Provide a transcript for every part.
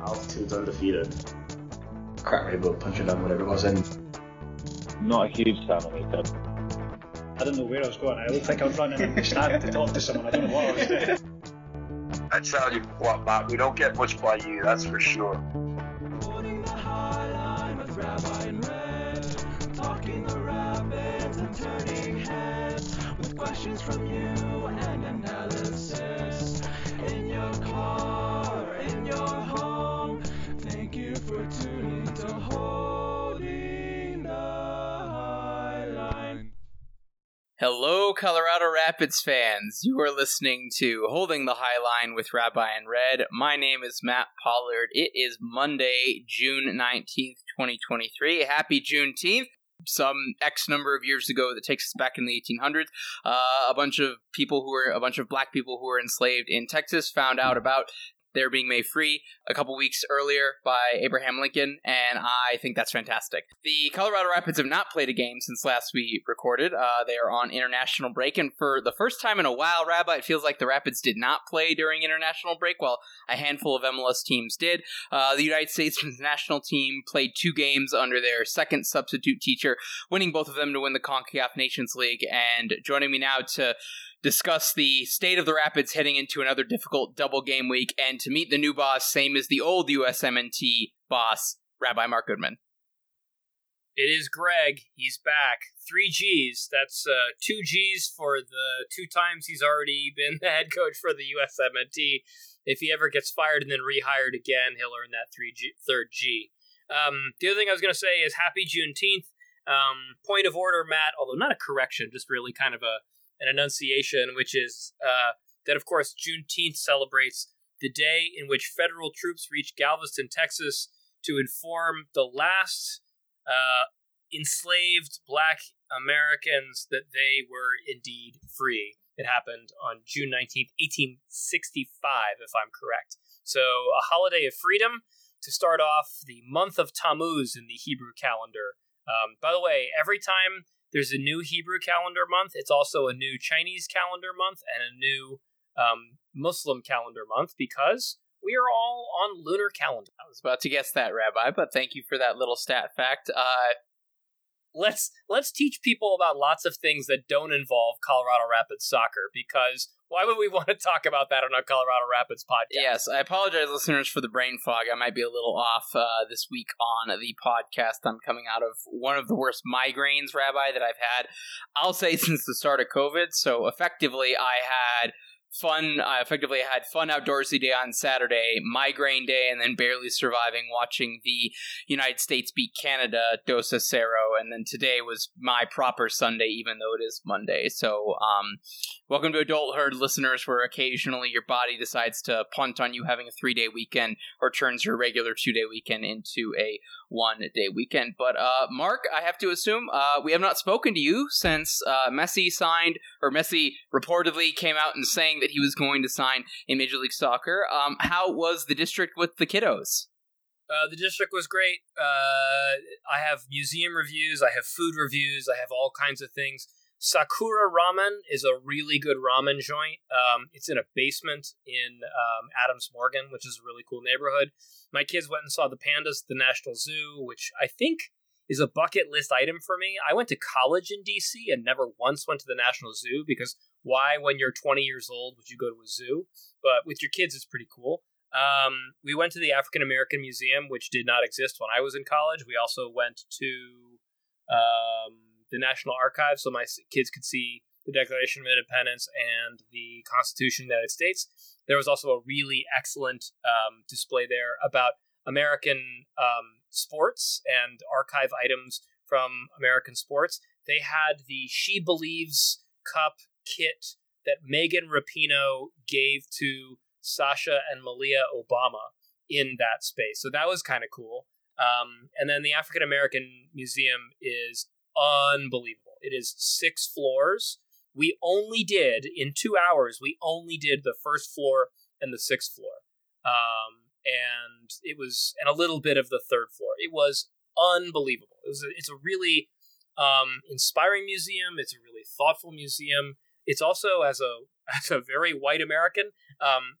altitude's undefeated. Crap Rainbow, Punch It Down, whatever it was. And Not a huge fan of makeup. I don't know where I was going. I looked like I was running and starting to talk to someone. I don't know what I was doing. I tell you what, Matt, we don't get much by you, that's for sure. Holding the Hello, Colorado Rapids fans. You are listening to Holding the High Line with Rabbi and Red. My name is Matt Pollard. It is Monday, June 19th, 2023. Happy Juneteenth. Some X number of years ago that takes us back in the 1800s. Uh, a bunch of people who were, a bunch of black people who were enslaved in Texas found out about their being made free a couple weeks earlier by Abraham Lincoln, and I think that's fantastic. The Colorado Rapids have not played a game since last we recorded. Uh, they are on international break, and for the first time in a while, Rabbi, it feels like the Rapids did not play during international break, while a handful of MLS teams did. Uh, the United States national team played two games under their second substitute teacher, winning both of them to win the CONCACAF Nations League. And joining me now to discuss the state of the Rapids heading into another difficult double game week and to meet the new boss, same as the old USMNT boss, Rabbi Mark Goodman. It is Greg. He's back. Three G's. That's uh, two G's for the two times he's already been the head coach for the USMNT. If he ever gets fired and then rehired again, he'll earn that three G, third G. Um, the other thing I was going to say is Happy Juneteenth. Um, point of order, Matt. Although not a correction, just really kind of a an enunciation, which is uh, that of course Juneteenth celebrates the day in which federal troops reached Galveston, Texas, to inform the last uh, enslaved black Americans that they were indeed free. It happened on June 19th, 1865, if I'm correct. So, a holiday of freedom to start off the month of Tammuz in the Hebrew calendar. Um, by the way, every time there's a new Hebrew calendar month, it's also a new Chinese calendar month and a new um, Muslim calendar month because we are all on lunar calendar. I was about to guess that, Rabbi, but thank you for that little stat fact. Uh, let's let's teach people about lots of things that don't involve Colorado Rapids soccer because why would we want to talk about that on a Colorado Rapids podcast? Yes, I apologize, listeners, for the brain fog. I might be a little off uh, this week on the podcast. I'm coming out of one of the worst migraines, Rabbi, that I've had, I'll say, since the start of COVID. So effectively, I had fun i effectively had fun outdoorsy day on saturday migraine day and then barely surviving watching the united states beat canada dos a cero and then today was my proper sunday even though it is monday. So um welcome to adulthood listeners where occasionally your body decides to punt on you having a three day weekend or turns your regular two day weekend into a one day weekend. But uh mark i have to assume uh we have not spoken to you since uh messi signed or messi reportedly came out and saying that he was going to sign in Major League Soccer. Um, how was the district with the kiddos? Uh, the district was great. Uh, I have museum reviews, I have food reviews, I have all kinds of things. Sakura Ramen is a really good ramen joint. Um, it's in a basement in um, Adams Morgan, which is a really cool neighborhood. My kids went and saw the pandas at the National Zoo, which I think is a bucket list item for me. I went to college in DC and never once went to the National Zoo because why, when you're 20 years old, would you go to a zoo? But with your kids, it's pretty cool. Um, we went to the African American Museum, which did not exist when I was in college. We also went to um, the National Archives so my kids could see the Declaration of Independence and the Constitution of the United States. There was also a really excellent um, display there about American um, sports and archive items from American sports. They had the She Believes Cup kit that Megan Rapinoe gave to Sasha and Malia Obama in that space. So that was kind of cool. Um, and then the African American Museum is unbelievable. It is six floors. We only did, in two hours, we only did the first floor and the sixth floor. Um, and it was, and a little bit of the third floor. It was unbelievable. It was, a, it's a really um, inspiring museum. It's a really thoughtful museum. It's also, as a, as a very white American, um,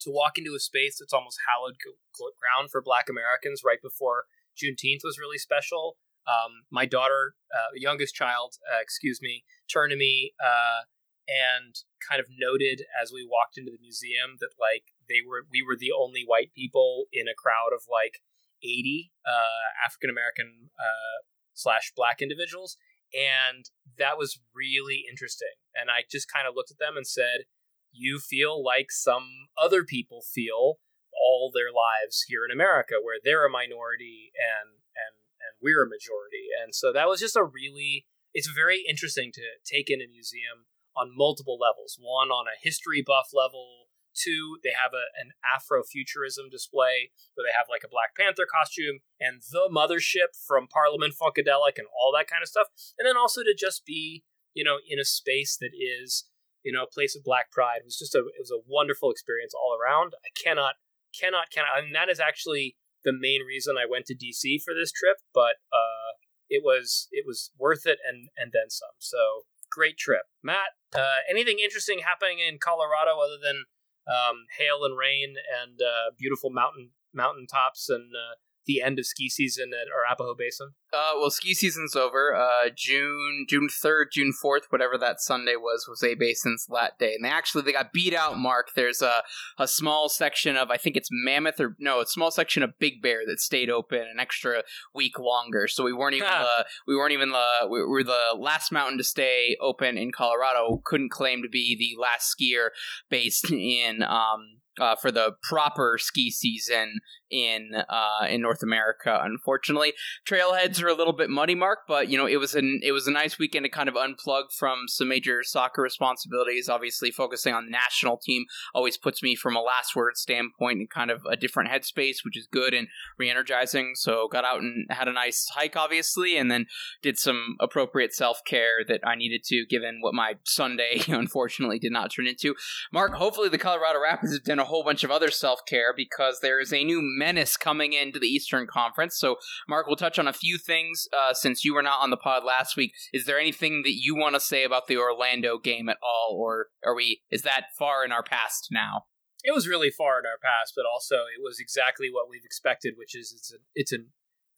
to walk into a space that's almost hallowed ground for Black Americans right before Juneteenth was really special. Um, my daughter, uh, youngest child, uh, excuse me, turned to me uh, and kind of noted as we walked into the museum that like they were we were the only white people in a crowd of like 80 uh, African American uh, slash black individuals. And that was really interesting. And I just kind of looked at them and said, You feel like some other people feel all their lives here in America, where they're a minority and and and we're a majority. And so that was just a really it's very interesting to take in a museum on multiple levels. One on a history buff level, Two, they have a, an Afrofuturism display where they have like a Black Panther costume and the mothership from Parliament Funkadelic and all that kind of stuff. And then also to just be, you know, in a space that is, you know, a place of Black pride it was just a it was a wonderful experience all around. I cannot cannot cannot and that is actually the main reason I went to DC for this trip, but uh it was it was worth it and and then some. So great trip. Matt, uh, anything interesting happening in Colorado other than um, hail and rain and uh, beautiful mountain mountain tops and uh, the end of ski season at Arapahoe Basin? Uh, well, ski season's over. Uh, June June third, June fourth, whatever that Sunday was, was A Basin's lat day, and they actually they got beat out. Mark, there's a a small section of I think it's Mammoth or no, a small section of Big Bear that stayed open an extra week longer. So we weren't even the we weren't even the we were the last mountain to stay open in Colorado. Couldn't claim to be the last skier based in um uh, for the proper ski season in uh, in North America. Unfortunately, trailheads are a little bit muddy, Mark. But you know, it was an it was a nice weekend to kind of unplug from some major soccer responsibilities. Obviously, focusing on the national team always puts me from a last word standpoint in kind of a different headspace, which is good and re-energizing. So got out and had a nice hike, obviously, and then did some appropriate self care that I needed to, given what my Sunday unfortunately did not turn into. Mark, hopefully the Colorado Rapids have done a whole bunch of other self care because there is a new menace coming into the Eastern Conference. So, Mark, we'll touch on a few things uh, since you were not on the pod last week. Is there anything that you want to say about the Orlando game at all, or are we? Is that far in our past now? It was really far in our past, but also it was exactly what we've expected, which is it's a it's a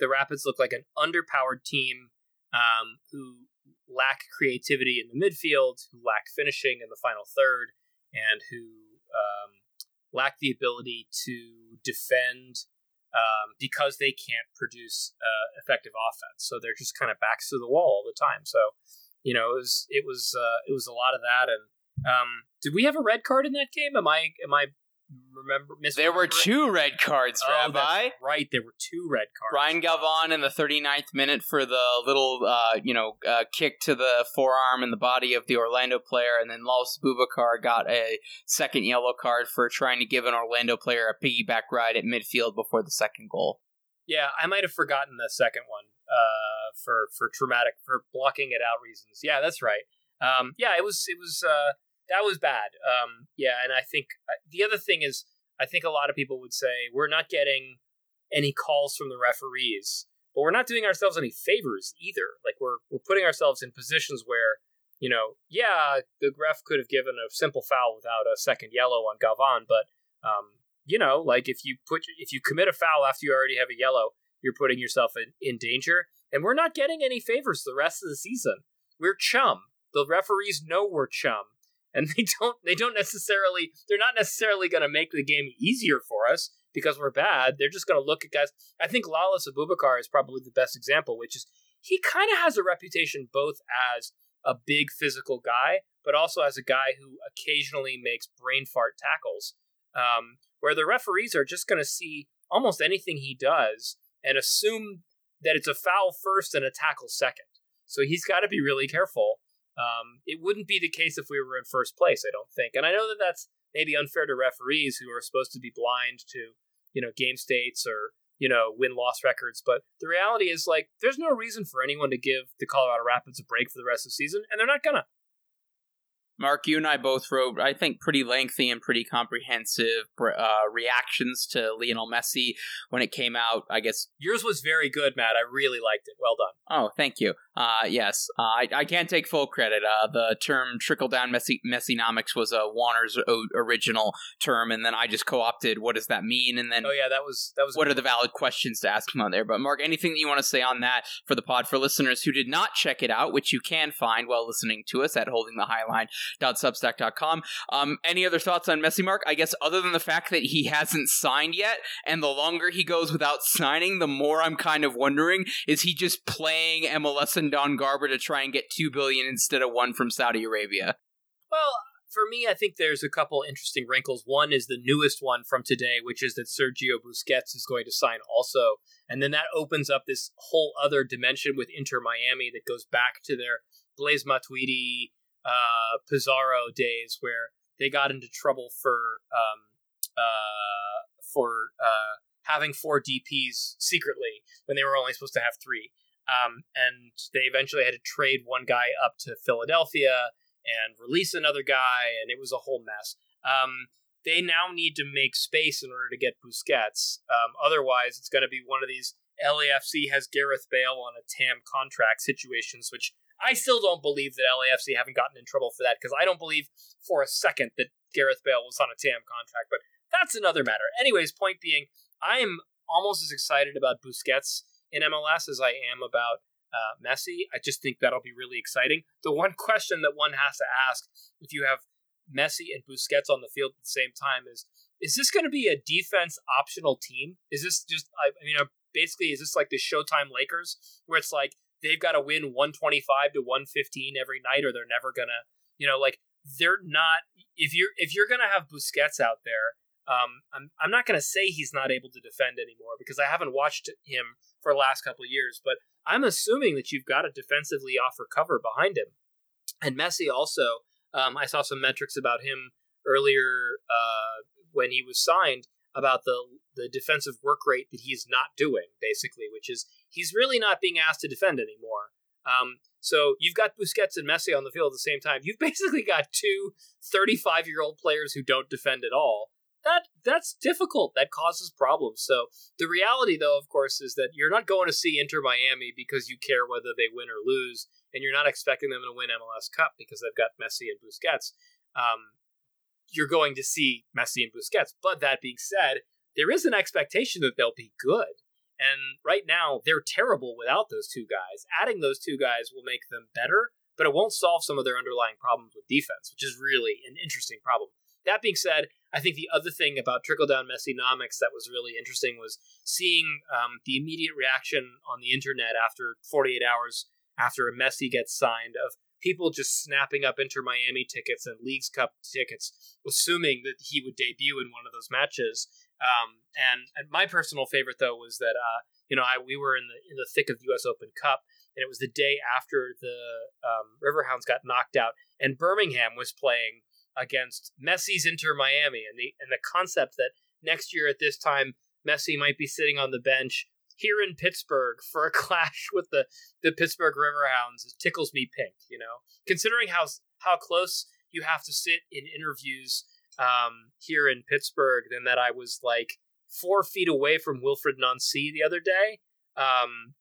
the Rapids look like an underpowered team um, who lack creativity in the midfield, who lack finishing in the final third, and who um, lack the ability to defend um, because they can't produce uh, effective offense. So they're just kind of backs to the wall all the time. So you know, it was it was uh, it was a lot of that. And um, did we have a red card in that game? Am I am I remember? There were two red cards, Oh, Rabbi. right. There were two red cards. Ryan Galvan in the 39th minute for the little, uh, you know, uh, kick to the forearm and the body of the Orlando player, and then Lalas Abubakar got a second yellow card for trying to give an Orlando player a piggyback ride at midfield before the second goal. Yeah, I might have forgotten the second one uh, for for traumatic for blocking it out reasons. Yeah, that's right. Um, yeah, it was it was uh, that was bad. Um, yeah, and I think uh, the other thing is I think a lot of people would say we're not getting any calls from the referees, but we're not doing ourselves any favors either. Like we're we're putting ourselves in positions where you know, yeah, the ref could have given a simple foul without a second yellow on Galvan, but um, you know, like if you put if you commit a foul after you already have a yellow, you're putting yourself in, in danger. And we're not getting any favors the rest of the season. We're chum. The referees know we're chum, and they don't they don't necessarily they're not necessarily going to make the game easier for us because we're bad. They're just going to look at guys. I think Lalas Abubakar is probably the best example, which is he kind of has a reputation both as a big physical guy, but also as a guy who occasionally makes brain fart tackles. Um, where the referees are just going to see almost anything he does and assume that it's a foul first and a tackle second. So he's got to be really careful. Um, it wouldn't be the case if we were in first place, I don't think. And I know that that's maybe unfair to referees who are supposed to be blind to, you know, game states or, you know, win loss records. But the reality is, like, there's no reason for anyone to give the Colorado Rapids a break for the rest of the season, and they're not gonna. Mark, you and I both wrote, I think, pretty lengthy and pretty comprehensive uh, reactions to Lionel Messi when it came out. I guess Yours was very good, Matt. I really liked it. Well done. Oh, thank you. Uh, yes, uh, I, I can't take full credit. Uh, the term trickle down messi- messinomics was a Warner's o- original term, and then I just co opted what does that mean, and then Oh yeah, that was that was. what are the valid questions to ask him on there. But, Mark, anything that you want to say on that for the pod for listeners who did not check it out, which you can find while listening to us at holdingthehighline.substack.com. Um, any other thoughts on Messi, Mark? I guess other than the fact that he hasn't signed yet, and the longer he goes without signing, the more I'm kind of wondering is he just playing MLS and Don Garber to try and get two billion instead of one from Saudi Arabia? Well, for me, I think there's a couple interesting wrinkles. One is the newest one from today, which is that Sergio Busquets is going to sign also. And then that opens up this whole other dimension with Inter Miami that goes back to their Blaise Matuidi, uh, Pizarro days where they got into trouble for um, uh, for uh, having four DPs secretly when they were only supposed to have three. Um, and they eventually had to trade one guy up to Philadelphia and release another guy, and it was a whole mess. Um, they now need to make space in order to get Busquets. Um, otherwise, it's going to be one of these LAFC has Gareth Bale on a TAM contract situations, which I still don't believe that LAFC haven't gotten in trouble for that because I don't believe for a second that Gareth Bale was on a TAM contract. But that's another matter. Anyways, point being, I am almost as excited about Busquets in MLS as I am about uh, Messi. I just think that'll be really exciting. The one question that one has to ask if you have Messi and Busquets on the field at the same time is: Is this going to be a defense optional team? Is this just? I, I mean, uh, basically, is this like the Showtime Lakers, where it's like they've got to win 125 to 115 every night, or they're never gonna, you know, like they're not. If you're if you're gonna have Busquets out there, um, I'm I'm not gonna say he's not able to defend anymore because I haven't watched him for the last couple of years, but I'm assuming that you've got to defensively offer cover behind him. And Messi also, um, I saw some metrics about him earlier uh, when he was signed about the the defensive work rate that he's not doing, basically, which is he's really not being asked to defend anymore. Um, so you've got Busquets and Messi on the field at the same time. You've basically got two 35 year old players who don't defend at all. That that's difficult. That causes problems. So the reality, though, of course, is that you're not going to see Inter Miami because you care whether they win or lose, and you're not expecting them to win MLS Cup because they've got Messi and Busquets. Um, you're going to see Messi and Busquets. But that being said, there is an expectation that they'll be good. And right now, they're terrible without those two guys. Adding those two guys will make them better, but it won't solve some of their underlying problems with defense, which is really an interesting problem. That being said, I think the other thing about trickle down Messinomics that was really interesting was seeing um, the immediate reaction on the internet after 48 hours after a Messi gets signed of people just snapping up Inter Miami tickets and Leagues Cup tickets, assuming that he would debut in one of those matches. Um, and, and my personal favorite though was that uh, you know I we were in the in the thick of the U.S. Open Cup, and it was the day after the um, Riverhounds got knocked out, and Birmingham was playing against Messi's Inter Miami, and the and the concept that next year at this time Messi might be sitting on the bench here in Pittsburgh for a clash with the the Pittsburgh Riverhounds it tickles me pink. You know, considering how how close you have to sit in interviews um, here in Pittsburgh, than that I was like four feet away from Wilfried Nancy the other day. Um,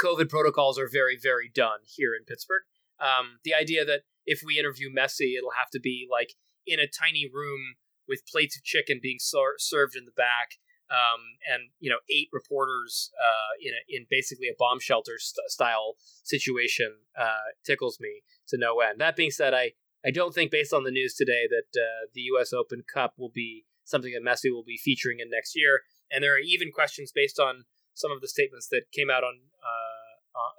COVID protocols are very, very done here in Pittsburgh. Um, the idea that if we interview Messi, it'll have to be like in a tiny room with plates of chicken being ser- served in the back, um, and you know eight reporters uh, in a, in basically a bomb shelter st- style situation uh, tickles me to no end. That being said, I I don't think based on the news today that uh, the U.S. Open Cup will be something that Messi will be featuring in next year, and there are even questions based on some of the statements that came out on uh,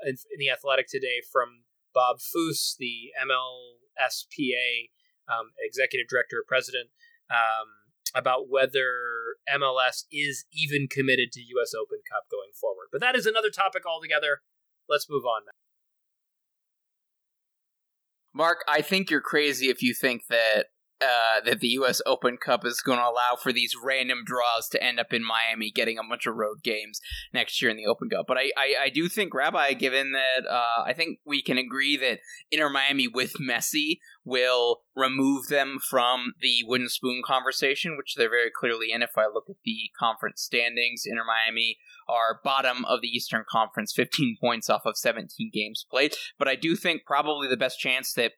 in, in the Athletic today from Bob Foose, the MLSPA um, executive director, or president, um, about whether MLS is even committed to U.S. Open Cup going forward. But that is another topic altogether. Let's move on. Matt. Mark, I think you're crazy if you think that uh, that the U.S. Open Cup is going to allow for these random draws to end up in Miami, getting a bunch of road games next year in the Open Cup. But I, I, I do think Rabbi, given that uh, I think we can agree that Inter Miami with Messi will remove them from the wooden spoon conversation, which they're very clearly in. If I look at the conference standings, Inter Miami are bottom of the Eastern Conference, 15 points off of 17 games played. But I do think probably the best chance that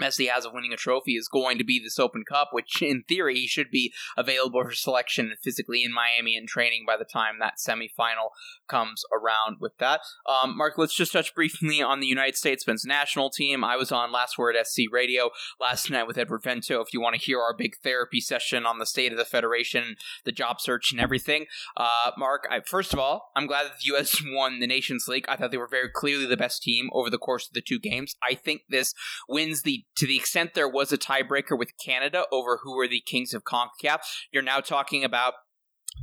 Messi has of winning a trophy is going to be this Open Cup, which in theory he should be available for selection and physically in Miami and training by the time that semifinal comes around with that. Um, Mark, let's just touch briefly on the United States men's national team. I was on Last Word SC Radio last night with Edward Vento. If you want to hear our big therapy session on the state of the federation, the job search, and everything, uh, Mark, I, first of all, I'm glad that the U.S. won the Nations League. I thought they were very clearly the best team over the course of the two games. I think this wins the to the extent there was a tiebreaker with Canada over who were the kings of CONCACAF. You're now talking about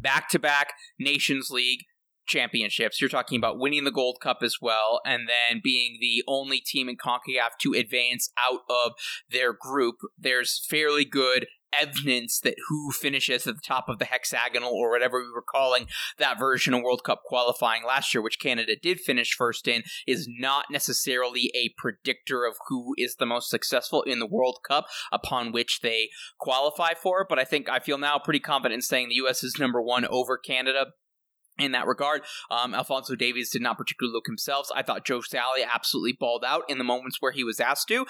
back to back Nations League championships. You're talking about winning the Gold Cup as well, and then being the only team in CONCACAF to advance out of their group. There's fairly good evidence that who finishes at the top of the hexagonal or whatever we were calling that version of World Cup qualifying last year, which Canada did finish first in, is not necessarily a predictor of who is the most successful in the World Cup upon which they qualify for. But I think I feel now pretty confident in saying the U.S. is number one over Canada in that regard. Um, Alfonso Davies did not particularly look himself. I thought Joe Scally absolutely balled out in the moments where he was asked to.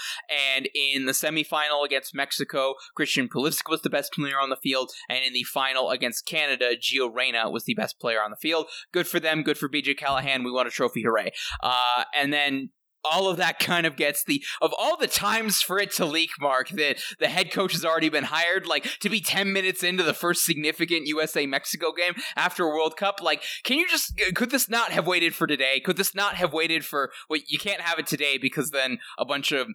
And in the semifinal against Mexico, Christian Pulisic was the best player on the field. And in the final against Canada, Gio Reyna was the best player on the field. Good for them. Good for BJ Callaghan. We won a trophy. Hooray. Uh, and then all of that kind of gets the of all the times for it to leak mark that the head coach has already been hired like to be 10 minutes into the first significant USA Mexico game after a World Cup like can you just could this not have waited for today? Could this not have waited for well you can't have it today because then a bunch of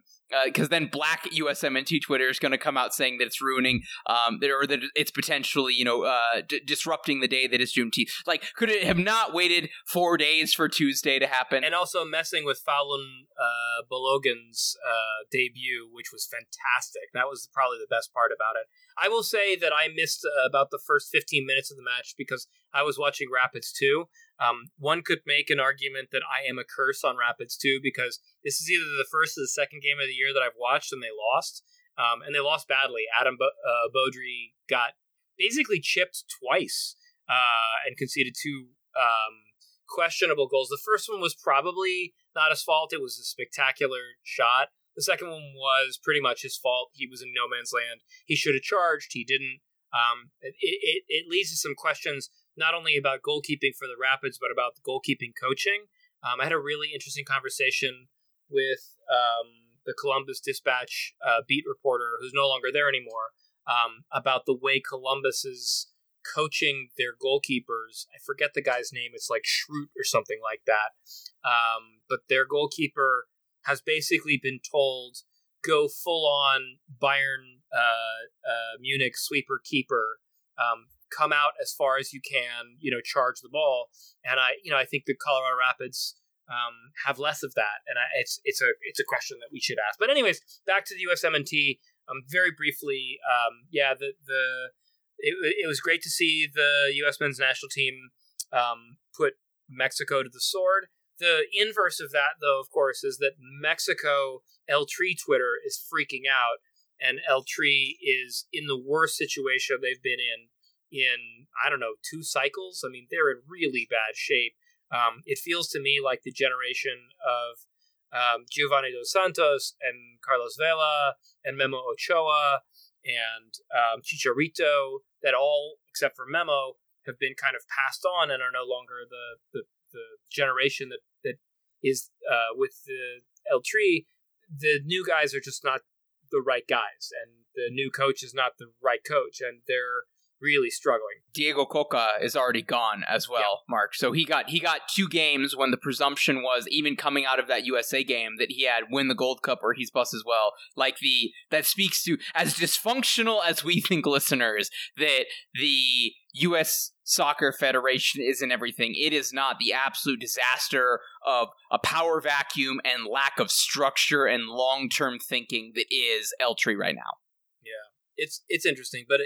because then black USMNT Twitter is going to come out saying that it's ruining, um, or that it's potentially, you know, uh, d- disrupting the day that is Juneteenth. Like, could it have not waited four days for Tuesday to happen? and also messing with Fallon uh, uh, debut, which was fantastic. That was probably the best part about it. I will say that I missed uh, about the first 15 minutes of the match because I was watching Rapids 2. Um, one could make an argument that I am a curse on Rapids 2 because this is either the first or the second game of the year that I've watched and they lost. Um, and they lost badly. Adam Bo- uh, Beaudry got basically chipped twice uh, and conceded two um, questionable goals. The first one was probably not his fault. It was a spectacular shot. The second one was pretty much his fault. He was in no man's land. He should have charged. He didn't. Um, it, it, it leads to some questions not only about goalkeeping for the Rapids, but about the goalkeeping coaching. Um, I had a really interesting conversation with um, the Columbus Dispatch uh, beat reporter, who's no longer there anymore, um, about the way Columbus is coaching their goalkeepers. I forget the guy's name. It's like Schrute or something like that. Um, but their goalkeeper has basically been told go full on Bayern uh, uh, Munich sweeper keeper. Um, come out as far as you can, you know, charge the ball. And I, you know, I think the Colorado Rapids um, have less of that, and I, it's it's a it's a question that we should ask. But anyways, back to the USMNT. Um, very briefly, um, yeah, the the it, it was great to see the U.S. men's national team um, put Mexico to the sword. The inverse of that, though, of course, is that Mexico El Tri Twitter is freaking out, and El Tri is in the worst situation they've been in in I don't know two cycles. I mean, they're in really bad shape. Um, it feels to me like the generation of um, Giovanni Dos Santos and Carlos Vela and Memo Ochoa and um, Chicharito that all, except for Memo, have been kind of passed on and are no longer the the, the generation that that is uh, with the El Tri. The new guys are just not the right guys, and the new coach is not the right coach, and they're really struggling. Diego Cocca is already gone as well, Mark. So he got he got two games when the presumption was even coming out of that USA game that he had win the Gold Cup or he's bust as well. Like the that speaks to as dysfunctional as we think listeners that the US Soccer Federation isn't everything. It is not the absolute disaster of a power vacuum and lack of structure and long term thinking that is El Tri right now. Yeah. It's it's interesting, but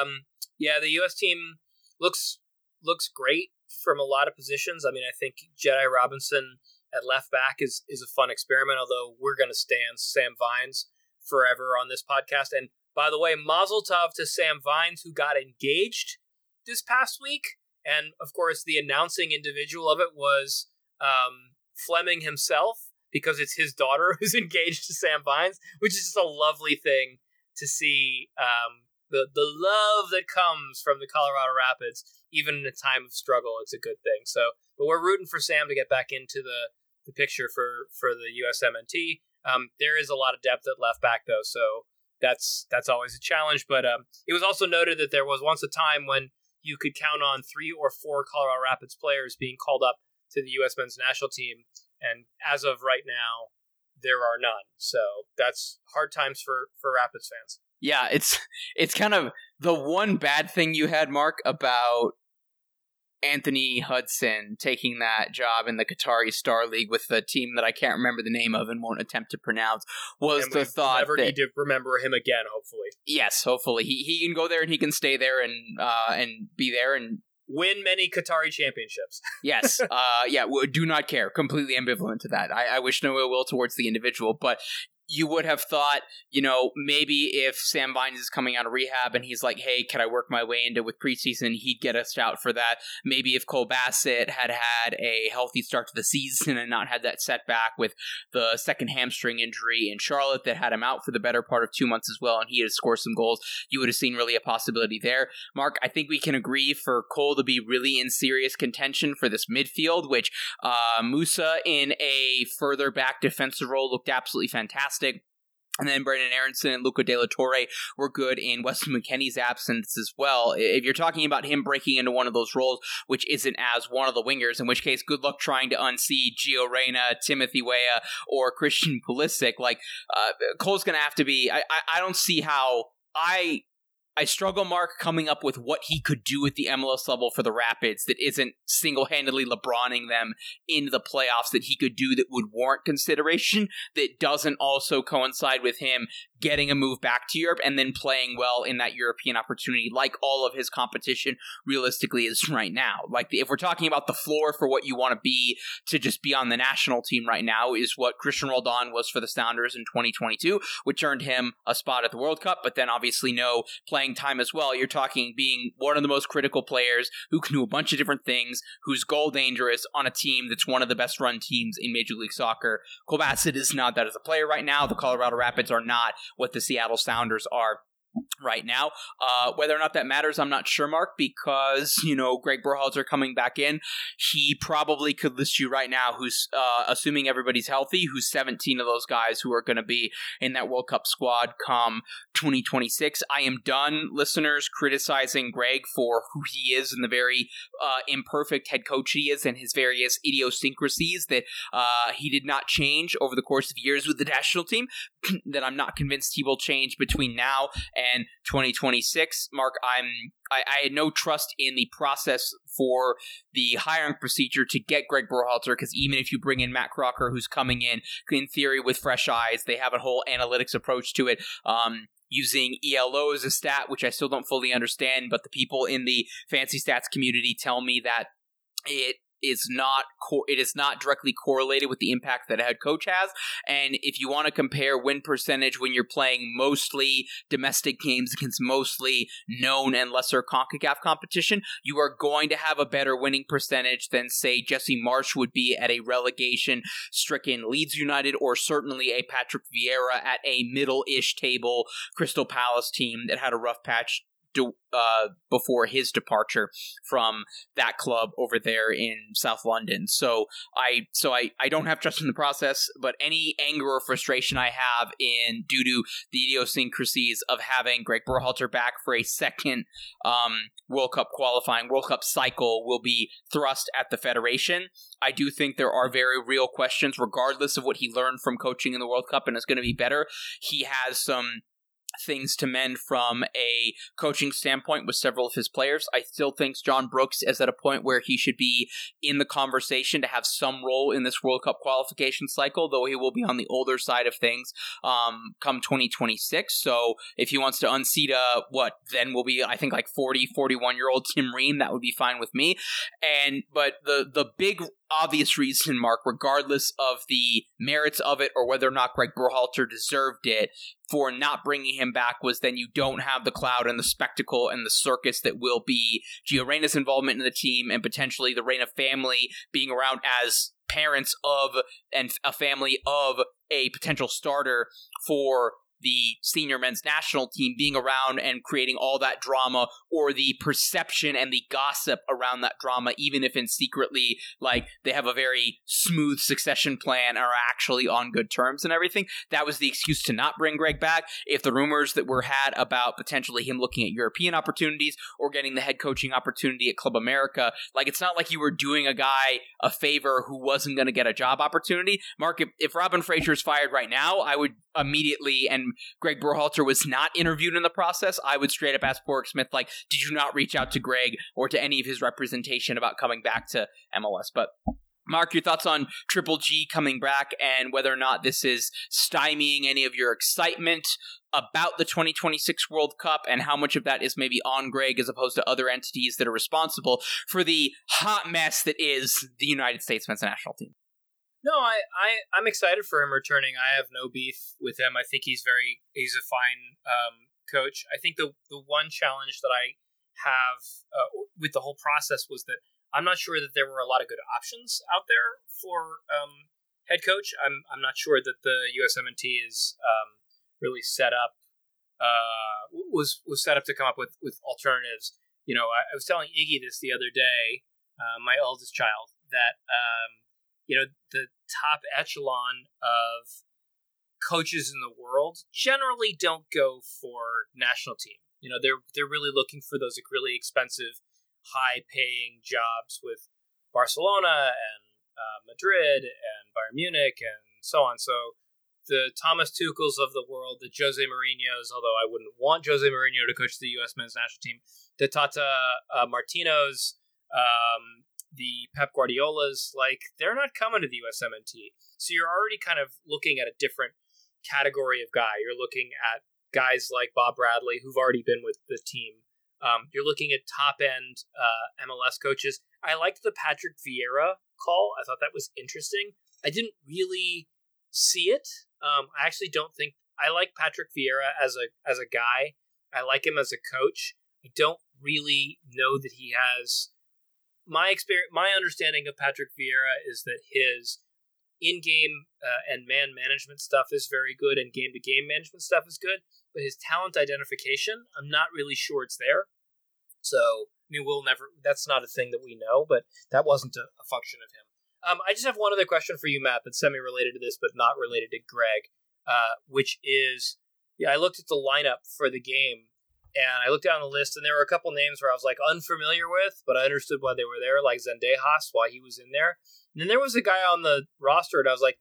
um, yeah, the U.S. team looks looks great from a lot of positions. I mean, I think Jedi Robinson at left back is is a fun experiment. Although we're going to stand Sam Vines forever on this podcast. And by the way, Mazel Tov to Sam Vines who got engaged this past week, and of course the announcing individual of it was um, Fleming himself because it's his daughter who's engaged to Sam Vines, which is just a lovely thing to see. Um, the the love that comes from the Colorado Rapids, even in a time of struggle, it's a good thing. So, but we're rooting for Sam to get back into the the picture for for the USMNT. Um, there is a lot of depth at left back though, so that's that's always a challenge. But um, it was also noted that there was once a time when you could count on three or four Colorado Rapids players being called up to the U.S. men's national team, and as of right now, there are none. So that's hard times for for Rapids fans. Yeah, it's it's kind of the one bad thing you had, Mark, about Anthony Hudson taking that job in the Qatari Star League with the team that I can't remember the name of and won't attempt to pronounce was and the thought never that need to remember him again. Hopefully, yes, hopefully he, he can go there and he can stay there and uh, and be there and win many Qatari championships. yes, uh, yeah, do not care. Completely ambivalent to that. I, I wish no ill will towards the individual, but you would have thought, you know, maybe if Sam Vines is coming out of rehab and he's like, hey, can I work my way into with preseason? He'd get a shout for that. Maybe if Cole Bassett had had a healthy start to the season and not had that setback with the second hamstring injury in Charlotte that had him out for the better part of two months as well, and he had scored some goals, you would have seen really a possibility there. Mark, I think we can agree for Cole to be really in serious contention for this midfield, which uh, Musah in a further back defensive role looked absolutely fantastic. And then Brenden Aaronson and Luca De La Torre were good in Weston McKennie's absence as well. If you're talking about him breaking into one of those roles, which isn't as one of the wingers, in which case, good luck trying to unseat Gio Reyna, Timothy Weah, or Christian Pulisic. Like, uh, Cole's going to have to be. I, I, I don't see how. I I struggle, Mark, coming up with what he could do at the MLS level for the Rapids that isn't single handedly LeBroning them in the playoffs that he could do that would warrant consideration, that doesn't also coincide with him getting a move back to Europe and then playing well in that European opportunity, like all of his competition realistically is right now. Like, if we're talking about the floor for what you want to be to just be on the national team right now, is what Christian Roldan was for the Sounders in 2022, which earned him a spot at the World Cup, but then obviously no playing time as well. You're talking being one of the most critical players who can do a bunch of different things, who's goal dangerous on a team that's one of the best run teams in Major League Soccer. Cole Bassett is not that as a player right now. The Colorado Rapids are not what the Seattle Sounders are right now. Uh, whether or not that matters, I'm not sure, Mark, because, you know, Greg Berhalter coming back in, he probably could list you right now who's, uh, assuming everybody's healthy, who's 17 of those guys who are going to be in that World Cup squad come 2026. I am done, listeners, criticizing Greg for who he is and the very uh, imperfect head coach he is and his various idiosyncrasies that uh, he did not change over the course of years with the national team, that I'm not convinced he will change between now and 2026. Mark, I'm I, I had no trust in the process for the hiring procedure to get Greg Berhalter because even if you bring in Matt Crocker, who's coming in in theory with fresh eyes, they have a whole analytics approach to it. Um, using ELO as a stat, which I still don't fully understand, but the people in the fancy stats community tell me that it is not co- it is not directly correlated with the impact that a head coach has. And if you want to compare win percentage when you're playing mostly domestic games against mostly known and lesser CONCACAF competition you are going to have a better winning percentage than say Jesse Marsch would be at a relegation stricken Leeds United or certainly a Patrick Vieira at a middle-ish table Crystal Palace team that had a rough patch do, uh, before his departure from that club over there in South London. So I so I, I don't have trust in the process, but any anger or frustration I have in due to the idiosyncrasies of having Greg Berhalter back for a second um, World Cup qualifying World Cup cycle will be thrust at the federation. I do think there are very real questions, regardless of what he learned from coaching in the World Cup, and is going to be better. He has some things to mend from a coaching standpoint with several of his players. I still think John Brooks is at a point where he should be in the conversation to have some role in this World Cup qualification cycle, though he will be on the older side of things um, come 2026. So if he wants to unseat a, what then will be, I think, like 40, 41 year old Tim Ream, that would be fine with me. And, but the, the big obvious reason, Mark, regardless of the merits of it or whether or not Greg Berhalter deserved it for not bringing him back, was then you don't have the cloud and the spectacle and the circus that will be Gio Reyna's involvement in the team and potentially the Reyna family being around as parents of and a family of a potential starter for the senior men's national team being around and creating all that drama or the perception and the gossip around that drama even if in secretly like they have a very smooth succession plan are actually on good terms and everything that was the excuse to not bring Greg back. If the rumors that were had about potentially him looking at European opportunities or getting the head coaching opportunity at Club America like it's not like you were doing a guy a favor who wasn't going to get a job opportunity. Mark if, if Robin Fraser is fired right now I would immediately and Greg Berhalter was not interviewed in the process, I would straight up ask Borg Smith, like, did you not reach out to Greg or to any of his representation about coming back to MLS? But Mark, your thoughts on Triple G coming back and whether or not this is stymieing any of your excitement about the 2026 World Cup and how much of that is maybe on Greg as opposed to other entities that are responsible for the hot mess that is the United States men's national team. No, I, I I'm excited for him returning. I have no beef with him. I think he's very he's a fine um, coach. I think the the one challenge that I have uh, with the whole process was that I'm not sure that there were a lot of good options out there for um, head coach. I'm I'm not sure that the USMNT is um, really set up uh, was was set up to come up with with alternatives. You know, I, I was telling Iggy this the other day, uh, my eldest child, that um, you know the top echelon of coaches in the world generally don't go for national team. You know, they're they're really looking for those like really expensive, high paying jobs with Barcelona and uh, Madrid and Bayern Munich and so on. So the Thomas Tuchels of the world, the Jose Mourinho's, although I wouldn't want Jose Mourinho to coach the U.S. men's national team, the Tata uh, Martino's, um, the Pep Guardiolas, like they're not coming to the USMNT. So you're already kind of looking at a different category of guy. You're looking at guys like Bob Bradley, who've already been with the team. Um, you're looking at top end uh, MLS coaches. I liked the Patrick Vieira call. I thought that was interesting. I didn't really see it. Um, I actually don't think I like Patrick Vieira as a as a guy. I like him as a coach. I don't really know that he has my experience, my understanding of Patrick Vieira is that his in-game uh, and man management stuff is very good, and game-to-game management stuff is good. But his talent identification, I'm not really sure it's there. So, I mean, we'll never. That's not a thing that we know, but that wasn't a, a function of him. Um, I just have one other question for you, Matt, that's semi-related to this, but not related to Greg, uh, which is, yeah, I looked at the lineup for the game and I looked down the list, and there were a couple names where I was like unfamiliar with, but I understood why they were there, like Zendejas, why he was in there. And then there was a guy on the roster, and I was like,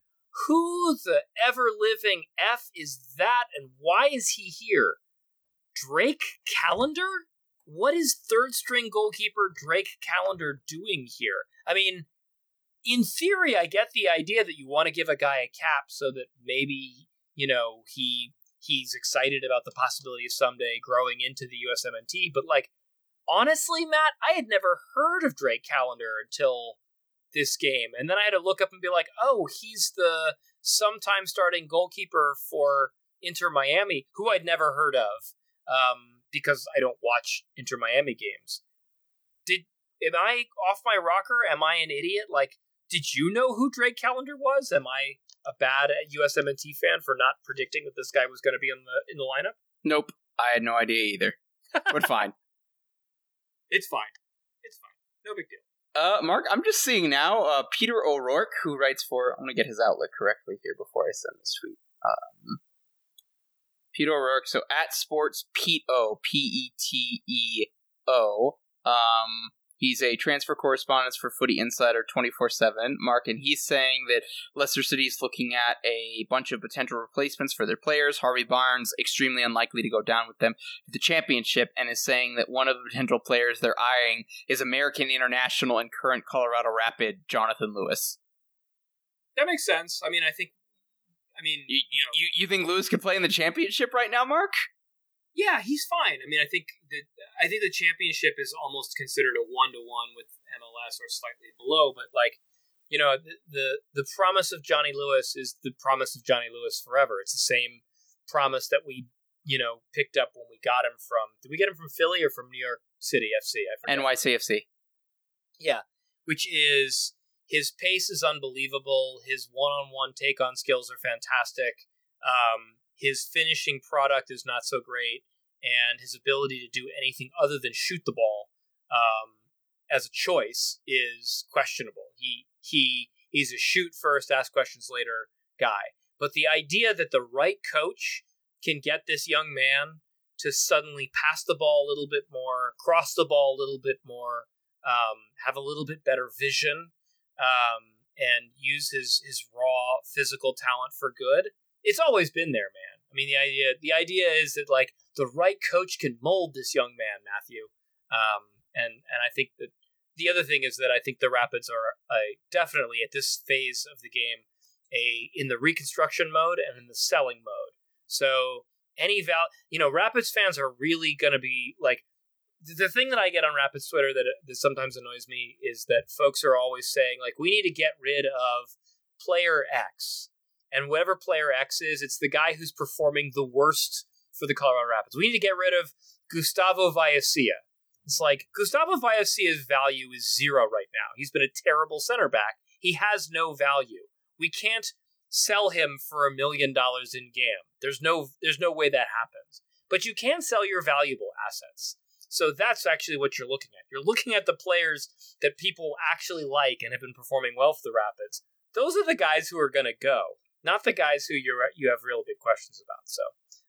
who the ever living F is that, and why is he here? Drake Callender? What is third string goalkeeper Drake Callender doing here? I mean, in theory, I get the idea that you want to give a guy a cap so that maybe, you know, he he's excited about the possibility of someday growing into the USMNT. But like, honestly, Matt, I had never heard of Drake Callender until this game, and then I had to look up and be like, oh, he's the sometime starting goalkeeper for Inter Miami, who I'd never heard of um, because I don't watch Inter Miami games. Did am I off my rocker? Am I an idiot? Like, did you know who Drake Callender was? Am I a bad USMNT fan for not predicting that this guy was going to be in the in the lineup? Nope, I had no idea either. But fine. It's fine. It's fine. No big deal. Uh, Mark, I'm just seeing now. Uh, Peter O'Rourke, who writes for, I'm gonna get his outlet correctly here before I send this tweet. Um, Peter O'Rourke, so at Sports Pete O P E T E O. Um, He's a transfer correspondent for Footy Insider 24 7, Mark, and he's saying that Leicester City is looking at a bunch of potential replacements for their players. Harvey Barnes, extremely unlikely to go down with them to the championship, and is saying that one of the potential players they're eyeing is American international and current Colorado Rapid, Jonathan Lewis. That makes sense. I mean, I think. I mean, You, you know, you, you think Lewis could play in the championship right now, Mark? Yeah, he's fine. I mean, I think that I think the championship is almost considered a one to one with MLS or slightly below. But like, you know, the, the the promise of Johnny Lewis is the promise of Johnny Lewis forever. It's the same promise that we you know picked up when we got him from. Did we get him from Philly or from New York City FC? I forget. NYCFC. Yeah, which is his pace is unbelievable. His one-on-one take-on skills are fantastic. Um, his finishing product is not so great, and his ability to do anything other than shoot the ball um, as a choice is questionable. He he he's a shoot first, ask questions later guy. But the idea that the right coach can get this young man to suddenly pass the ball a little bit more, cross the ball a little bit more, um, have a little bit better vision, um, and use his his raw physical talent for good. It's always been there, man. I mean, the idea the idea is that like the right coach can mold this young man, Matthew. Um, and and I think that the other thing is that I think the Rapids are definitely at this phase of the game a in the reconstruction mode and in the selling mode. So any val, you know, Rapids fans are really going to be like the thing that I get on Rapids Twitter that, that sometimes annoys me is that folks are always saying like we need to get rid of player X, and whatever player X is, it's the guy who's performing the worst for the Colorado Rapids. We need to get rid of Gustavo Vallecilla. It's like Gustavo Vallecilla's value is zero right now. He's been a terrible center back. He has no value. We can't sell him for a million dollars in GAM. There's no there's no way that happens. But you can sell your valuable assets. So that's actually what you're looking at. You're looking at the players that people actually like and have been performing well for the Rapids. Those are the guys who are going to go, not the guys who you're you have real big questions about. So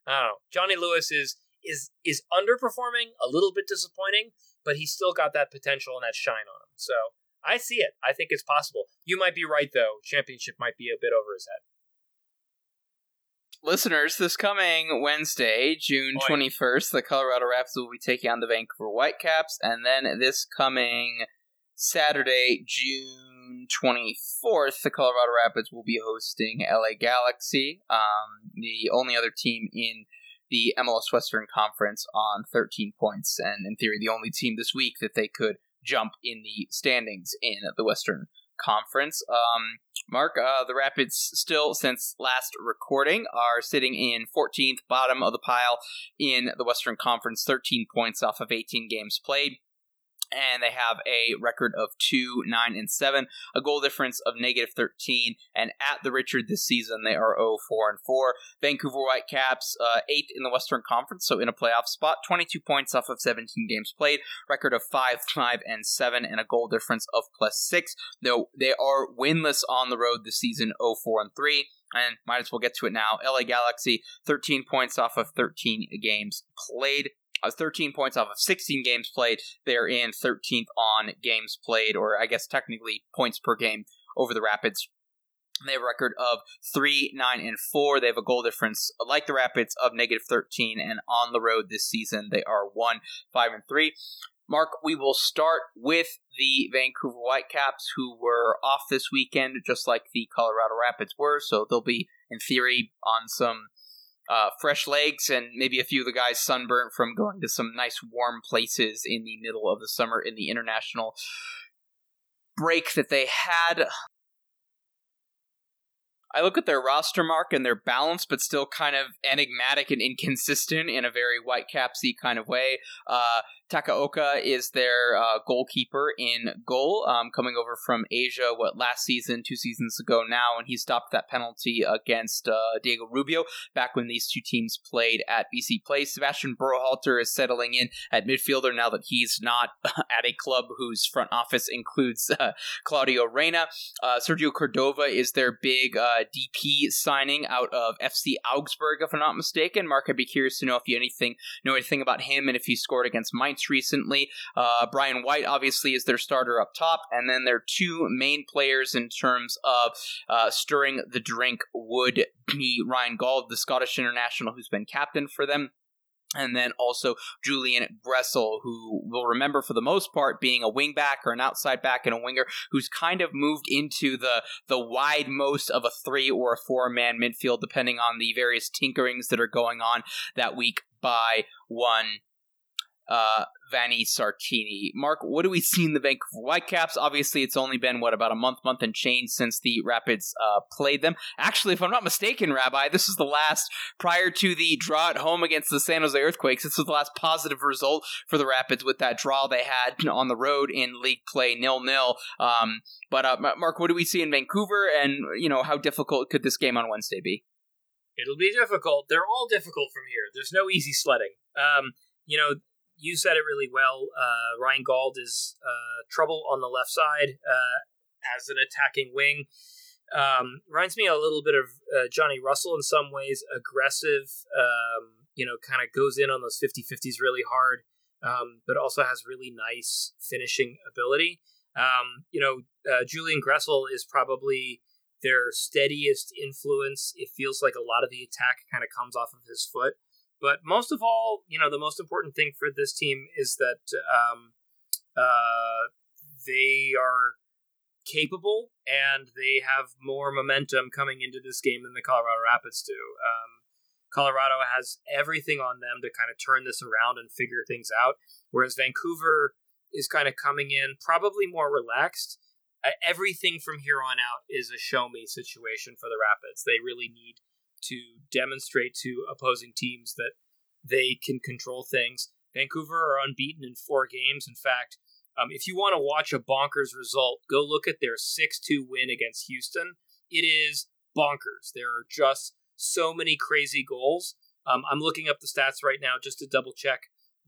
I don't know. Johnny Lewis is is is underperforming, a little bit disappointing, but he's still got that potential and that shine on him. So I see it. I think it's possible. You might be right though. Championship might be a bit over his head. Listeners, this coming Wednesday, June 21st, the Colorado Rapids will be taking on the Vancouver Whitecaps. And then this coming Saturday, June 24th, the Colorado Rapids will be hosting LA Galaxy, um, the only other team in the MLS Western Conference on 13 points. And in theory, the only team this week that they could jump in the standings in the Western Conference. Um, Mark, uh, the Rapids still, since last recording, are sitting in 14th, bottom of the pile in the Western Conference, 13 points off of 18 games played. And they have a record of 2, 9, and 7, a goal difference of negative 13. And at the Richard this season, they are 0, 4, and 4. Vancouver Whitecaps, uh, 8th in the Western Conference, so in a playoff spot, 22 points off of 17 games played, record of 5, 5, and 7, and a goal difference of plus 6. Though they are winless on the road this season, 0, 4, and 3. And might as well get to it now. LA Galaxy, 13 points off of 13 games played. Uh, 13 points off of 16 games played. They're in 13th on games played, or I guess technically points per game over the Rapids. They have a record of 3, 9, and 4. They have a goal difference, like the Rapids, of negative 13. And on the road this season, they are 1, 5, and 3. Mark, we will start with the Vancouver Whitecaps, who were off this weekend, just like the Colorado Rapids were. So they'll be, in theory, on some uh, fresh legs, and maybe a few of the guys sunburnt from going to some nice warm places in the middle of the summer in the international break that they had. I look at their roster mark and they're balanced, but still kind of enigmatic and inconsistent in a very Whitecapsy kind of way. Uh, Takaoka is their uh, goalkeeper in goal, um, coming over from Asia, what, last season, two seasons ago now, and he stopped that penalty against uh, Diego Rubio back when these two teams played at BC Place. Sebastian Berhalter is settling in at midfielder now that he's not at a club whose front office includes uh, Claudio Reyna. Uh, Sergio Cordova is their big uh, DP signing out of FC Augsburg, if I'm not mistaken. Mark, I'd be curious to know if you anything know anything about him and if he scored against Mainz recently. Uh, Brian White obviously is their starter up top, and then their two main players in terms of uh, stirring the drink would be Ryan Gauld, the Scottish international who's been captain for them. And then also Julian Gressel, who will remember for the most part being a wingback or an outside back and a winger, who's kind of moved into the the wide most of a three or a four man midfield, depending on the various tinkerings that are going on that week by one uh, Vanni Sartini. Mark, what do we see in the Vancouver Whitecaps? Obviously, it's only been, what, about a month, month and change since the Rapids uh, played them. Actually, if I'm not mistaken, Rabbi, this is the last, prior to the draw at home against the San Jose Earthquakes, this was the last positive result for the Rapids with that draw they had on the road in league play, nil-nil. Um, but, uh, Mark, what do we see in Vancouver, and, you know, how difficult could this game on Wednesday be? It'll be difficult. They're all difficult from here. There's no easy sledding. Um, you know, you said it really well. Uh, Ryan Gauld is uh, trouble on the left side uh, as an attacking wing. Um, reminds me a little bit of uh, Johnny Russell in some ways, aggressive, um, you know, kind of goes in on those 50 50s really hard, um, but also has really nice finishing ability. Um, you know, uh, Julian Gressel is probably their steadiest influence. It feels like a lot of the attack kind of comes off of his foot. But most of all, you know, the most important thing for this team is that um, uh, they are capable and they have more momentum coming into this game than the Colorado Rapids do. Um, Colorado has everything on them to kind of turn this around and figure things out, whereas Vancouver is kind of coming in probably more relaxed. Uh, everything from here on out is a show me situation for the Rapids. They really need to demonstrate to opposing teams that they can control things. Vancouver are unbeaten in four games. In fact, um, if you want to watch a bonkers result, go look at their 6 2 win against Houston. It is bonkers. There are just so many crazy goals. Um, I'm looking up the stats right now just to double check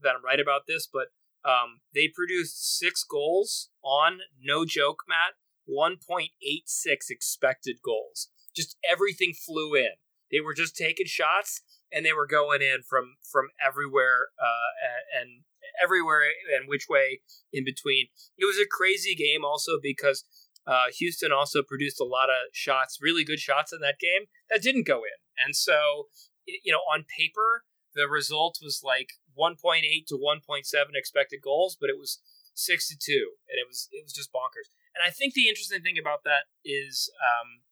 that I'm right about this, but um, they produced six goals on, no joke, Matt, 1.86 expected goals. Just everything flew in. They were just taking shots and they were going in from from everywhere uh, and everywhere and which way in between. It was a crazy game also because uh, Houston also produced a lot of shots, really good shots in that game that didn't go in, and so you know on paper the result was like 1.8 to 1.7 expected goals, but it was six to two, and it was it was just bonkers. And I think the interesting thing about that is um,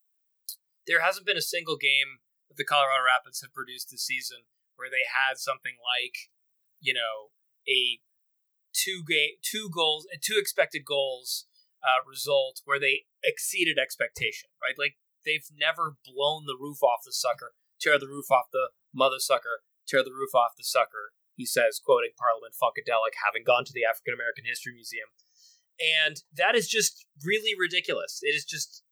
there hasn't been a single game the Colorado Rapids have produced this season, where they had something like, you know, a two game, two goals, two expected goals uh, result where they exceeded expectation, right? Like they've never blown the roof off the sucker, tear the roof off the mother sucker, tear the roof off the sucker. He says, quoting Parliament Funkadelic, having gone to the African American History Museum. And that is just really ridiculous. It is just,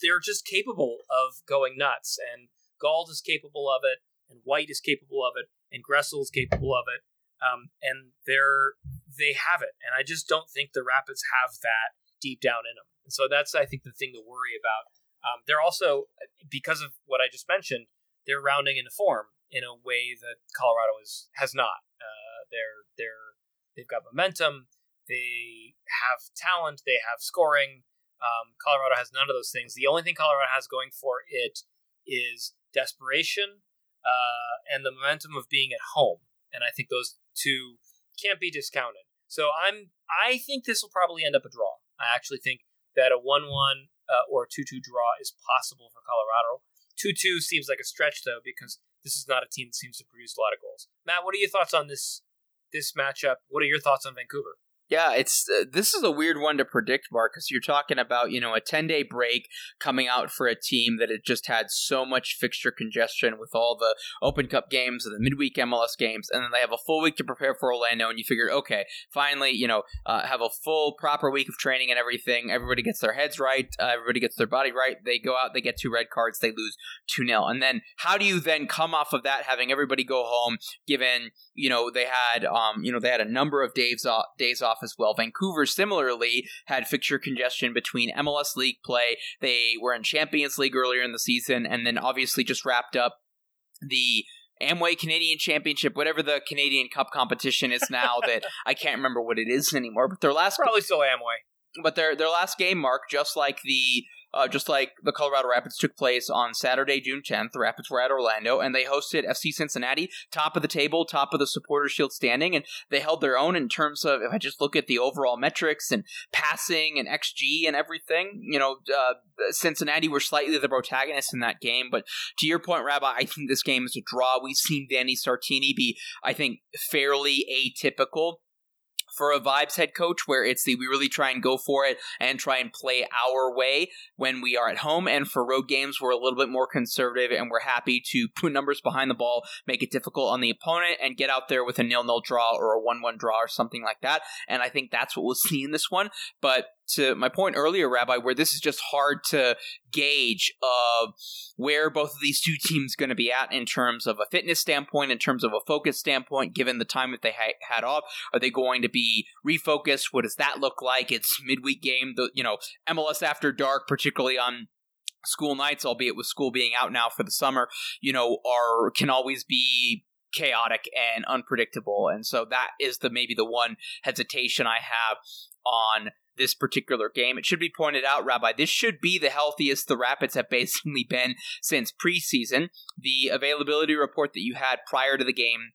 they're just capable of going nuts. And Gauld is capable of it, and White is capable of it, and Gressel is capable of it, um, and they're they have it. And I just don't think the Rapids have that deep down in them. And so that's I think the thing to worry about. Um, they're also because of what I just mentioned, they're rounding into form in a way that Colorado is has not. Uh, they're they're they've got momentum. They have talent. They have scoring. Um, Colorado has none of those things. The only thing Colorado has going for it is desperation uh, and the momentum of being at home. And I think those two can't be discounted. So I'm I think this will probably end up a draw. I actually think that a one-one uh, or two-two draw is possible for Colorado. Two-two seems like a stretch though because this is not a team that seems to produce a lot of goals. Matt, what are your thoughts on this this matchup? What are your thoughts on Vancouver? Yeah, it's uh, this is a weird one to predict, Mark, because you're talking about you know a 10 day break coming out for a team that had just had so much fixture congestion with all the Open Cup games and the midweek MLS games, and then they have a full week to prepare for Orlando, and you figure, okay, finally, you know, uh, have a full proper week of training and everything. Everybody gets their heads right, uh, everybody gets their body right. They go out, they get two red cards, they lose two 0 and then how do you then come off of that, having everybody go home, given you know they had um you know they had a number of days off days off as well. Vancouver similarly had fixture congestion between MLS League play. They were in Champions League earlier in the season, and then obviously just wrapped up the Amway Canadian Championship, whatever the Canadian Cup competition is now that I can't remember what it is anymore. But their last Probably still Amway. But their their last game mark just like the uh, just like the Colorado Rapids took place on Saturday, June 10th. The Rapids were at Orlando and they hosted FC Cincinnati, top of the table, top of the Supporter Shield standing, and they held their own in terms of if I just look at the overall metrics and passing and XG and everything. You know, uh, Cincinnati were slightly the protagonists in that game, but to your point, Rabbi, I think this game is a draw. We've seen Vanni Sartini be, I think, fairly atypical for a vibes head coach where it's the we really try and go for it and try and play our way when we are at home. And for road games we're a little bit more conservative and we're happy to put numbers behind the ball make it difficult on the opponent and get out there with a nil-nil draw or a 1-1 draw or something like that. And i think that's what we'll see in this one. But to my point earlier rabbi where this is just hard to gauge of where both of these two teams going to be at in terms of a fitness standpoint in terms of a focus standpoint given the time that they ha- had off. Are they going to be refocused? What does that look like? It's midweek game. The you know mls after dark particularly on school nights albeit with school being out now for the summer you know are can always be chaotic and unpredictable. And so that is the maybe the one hesitation i have on this particular game. It should be pointed out, Rabbi, this should be the healthiest the Rapids have basically been since preseason. The availability report that you had prior to the game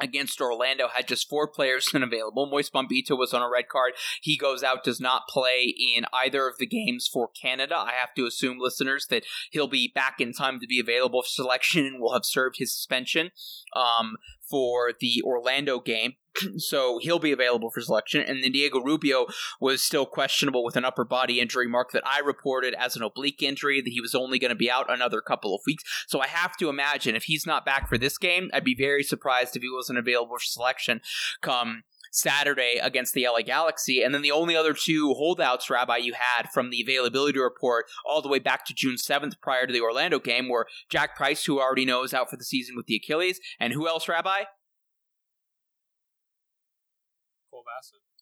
against Orlando had just four players unavailable. Moise Bombito was on a red card. He goes out, does not play in either of the games for Canada. I have to assume, listeners, that he'll be back in time to be available for selection and will have served his suspension um, for the Orlando game. so he'll be available for selection. And then Diego Rubio was still questionable with an upper body injury mark that I reported as an oblique injury, that he was only going to be out another couple of weeks. So I have to imagine if he's not back for this game, I'd be very surprised if he wasn't available for selection come Saturday against the LA Galaxy. And then the only other two holdouts, Rabbi, you had from the availability report all the way back to June 7th prior to the Orlando game were Jack Price, who already knows out for the season with the Achilles, and who else, Rabbi?